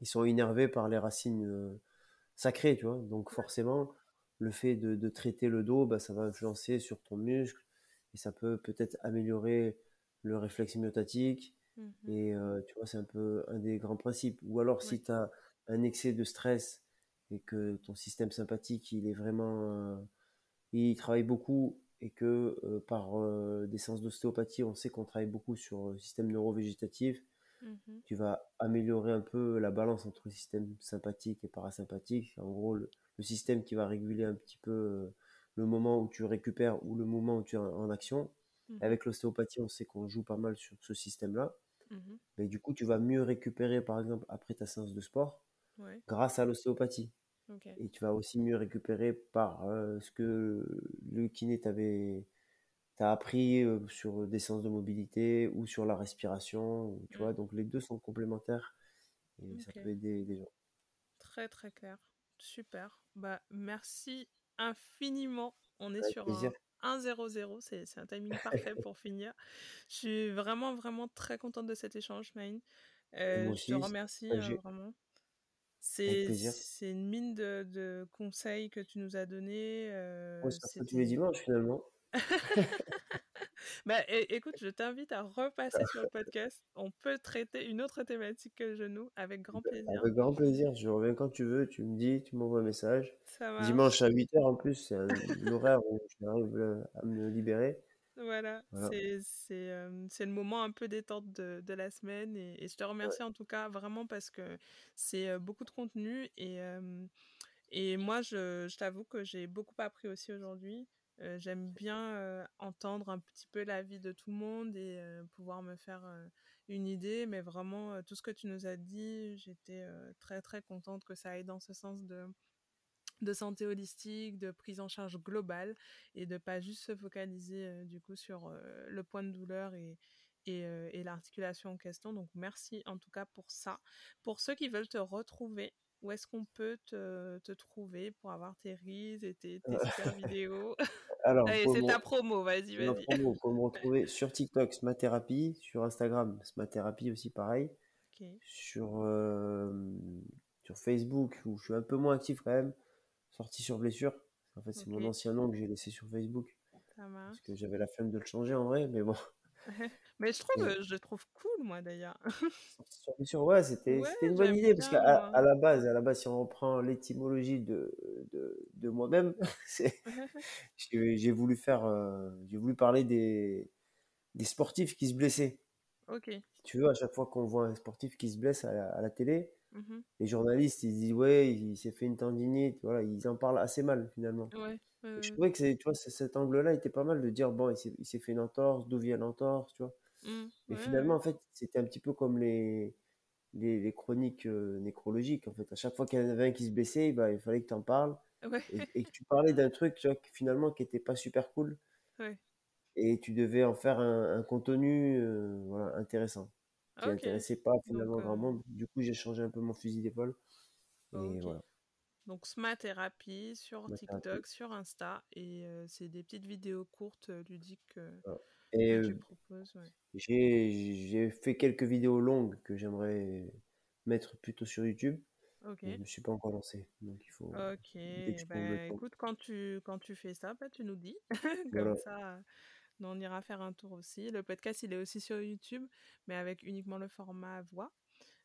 S2: ils sont énervés par les racines euh, sacrées, tu vois. Donc, forcément, le fait de, traiter le dos, bah, ça va influencer sur ton muscle, et ça peut peut-être améliorer le réflexe myotatique, Mmh et tu vois, c'est un peu un des grands principes. Ou alors, si tu as un excès de stress et que ton système sympathique, il est vraiment. il travaille beaucoup et que par des séances d'ostéopathie, on sait qu'on travaille beaucoup sur le système neurovégétatif, mmh tu vas améliorer un peu la balance entre le système sympathique et parasympathique. En gros, le, système qui va réguler un petit peu le moment où tu récupères ou le moment où tu es en action. Mmh Avec l'ostéopathie, on sait qu'on joue pas mal sur ce système-là. Mmh Mais du coup, tu vas mieux récupérer, par exemple, après ta séance de sport, grâce à l'ostéopathie. Et tu vas aussi mieux récupérer par euh, ce que le kiné t'avait t'as appris euh, sur des séances de mobilité ou sur la respiration. Tu vois, donc les deux sont complémentaires et ça peut aider les gens.
S1: Très très clair. Super. Bah, merci infiniment. On est sur un 1-0-0, c'est un timing parfait pour finir. Je suis vraiment, vraiment très contente de cet échange, Maïn. Euh, je te remercie euh, vraiment. C'est une mine de, de, conseils que tu nous as donnés.
S2: Euh, c'est tous les dimanches finalement.
S1: bah, écoute, je t'invite à repasser sur le podcast. On peut traiter une autre thématique que le genou avec grand plaisir.
S2: Avec grand plaisir. Je reviens quand tu veux. Tu me dis, tu m'envoies un message. Dimanche à 8h en plus, c'est un, horaire où j'arrive à me libérer.
S1: Voilà, c'est euh, le moment un peu détente de, de la semaine et, je te remercie en tout cas vraiment parce que c'est beaucoup de contenu et, euh, et moi je, je t'avoue que j'ai beaucoup appris aussi aujourd'hui. Euh, j'aime bien entendre un petit peu la vie de tout le monde et pouvoir me faire une idée. Mais vraiment, tout ce que tu nous as dit, j'étais très très contente que ça aille dans ce sens de, de santé holistique, de prise en charge globale et de pas juste se focaliser du coup sur le point de douleur et, et, et l'articulation en question. Donc merci en tout cas pour ça. Pour ceux qui veulent te retrouver, où est-ce qu'on peut te, te, trouver pour avoir tes rises et tes, tes super vidéos? Alors, c'est ta promo, vas-y, vas-y.
S2: promo, pour me retrouver sur TikTok, Smathérapie, sur Instagram, Smathérapie aussi pareil. Sur, sur Facebook, où je suis un peu moins actif quand même, sorti sur blessure. En fait, c'est mon ancien nom que j'ai laissé sur Facebook. Ça. Parce que j'avais la flemme de le changer en vrai, mais bon.
S1: Mais je trouve, je trouve cool, moi, d'ailleurs.
S2: Sur ouais, c'était une bonne idée, parce qu'à à la base, à la base, si on reprend l'étymologie de, de, de moi-même, j'ai voulu faire, euh, j'ai voulu parler des, des sportifs qui se blessaient. Ok. tu veux, à chaque fois qu'on voit un sportif qui se blesse à la, télé, mmh les journalistes, ils disent, ouais, il s'est fait une tendinite, voilà, ils en parlent assez mal, finalement. Ouais. Je trouvais que tu vois, cet angle-là était pas mal de dire, bon, il s'est fait une entorse, d'où vient l'entorse, tu vois. Mmh. Mais finalement, en fait, c'était un petit peu comme les, les, chroniques euh, nécrologiques. En fait, à chaque fois qu'il y en avait un qui se blessait, bah, il fallait que tu en parles. Et, que tu parlais d'un truc, tu vois, finalement, qui était pas super cool. Et tu devais en faire un, contenu euh, voilà, intéressant. Qui n'intéressait pas finalement grand euh monde. Du coup, j'ai changé un peu mon fusil d'épaule. Et voilà.
S1: Donc Sma Thérapie sur TikTok, sur Insta, et c'est des petites vidéos courtes ludiques que
S2: tu proposes. J'ai fait quelques vidéos longues que j'aimerais mettre plutôt sur YouTube. Je me suis pas encore lancé, donc il faut.
S1: Ok. Bah, écoute, quand tu quand tu fais ça, bah, tu nous dis. Comme ça, on ira faire un tour aussi. Le podcast, il est aussi sur YouTube, mais avec uniquement le format voix.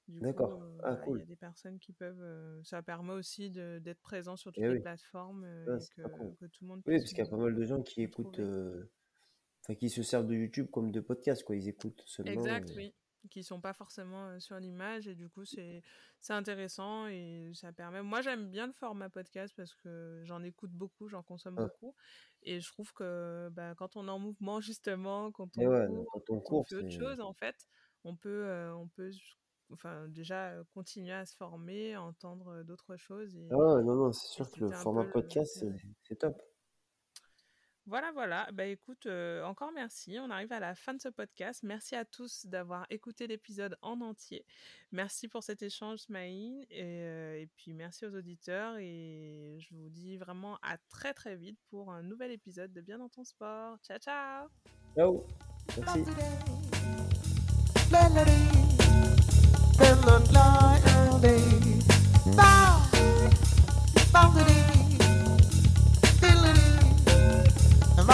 S1: D'accord. ah, cool. Il y a des personnes qui peuvent. ça permet aussi d'être présent sur toutes les plateformes ah, et que, tout le monde.
S2: Oui, parce qu'il y a pas mal de gens qui écoutent, enfin qui se servent de YouTube comme de podcast, quoi. Ils écoutent seulement.
S1: Exact, oui. Qui sont pas forcément sur l'image et du coup c'est c'est intéressant et ça permet. Moi j'aime bien le format podcast parce que j'en écoute beaucoup, j'en consomme ah. beaucoup et je trouve que bah, quand on est en mouvement justement, quand on, court, quand on, court, fait autre chose en fait on peut, on peut enfin, déjà continuer à se former, entendre d'autres choses. Et,
S3: ah non, non, c'est sûr que le format podcast, c'est top.
S1: Voilà, voilà. Bah écoute, encore merci. On arrive à la fin de ce podcast. Merci à tous d'avoir écouté l'épisode en entier. Merci pour cet échange, Smaïn. Et, et, puis merci aux auditeurs. Et je vous dis vraiment à très très vite pour un nouvel épisode de Bien dans ton sport. Ciao, ciao.
S3: Ciao. Merci.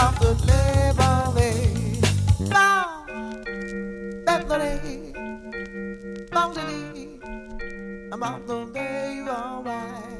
S3: of the Day. Blah, that's the I'm on the way, alright.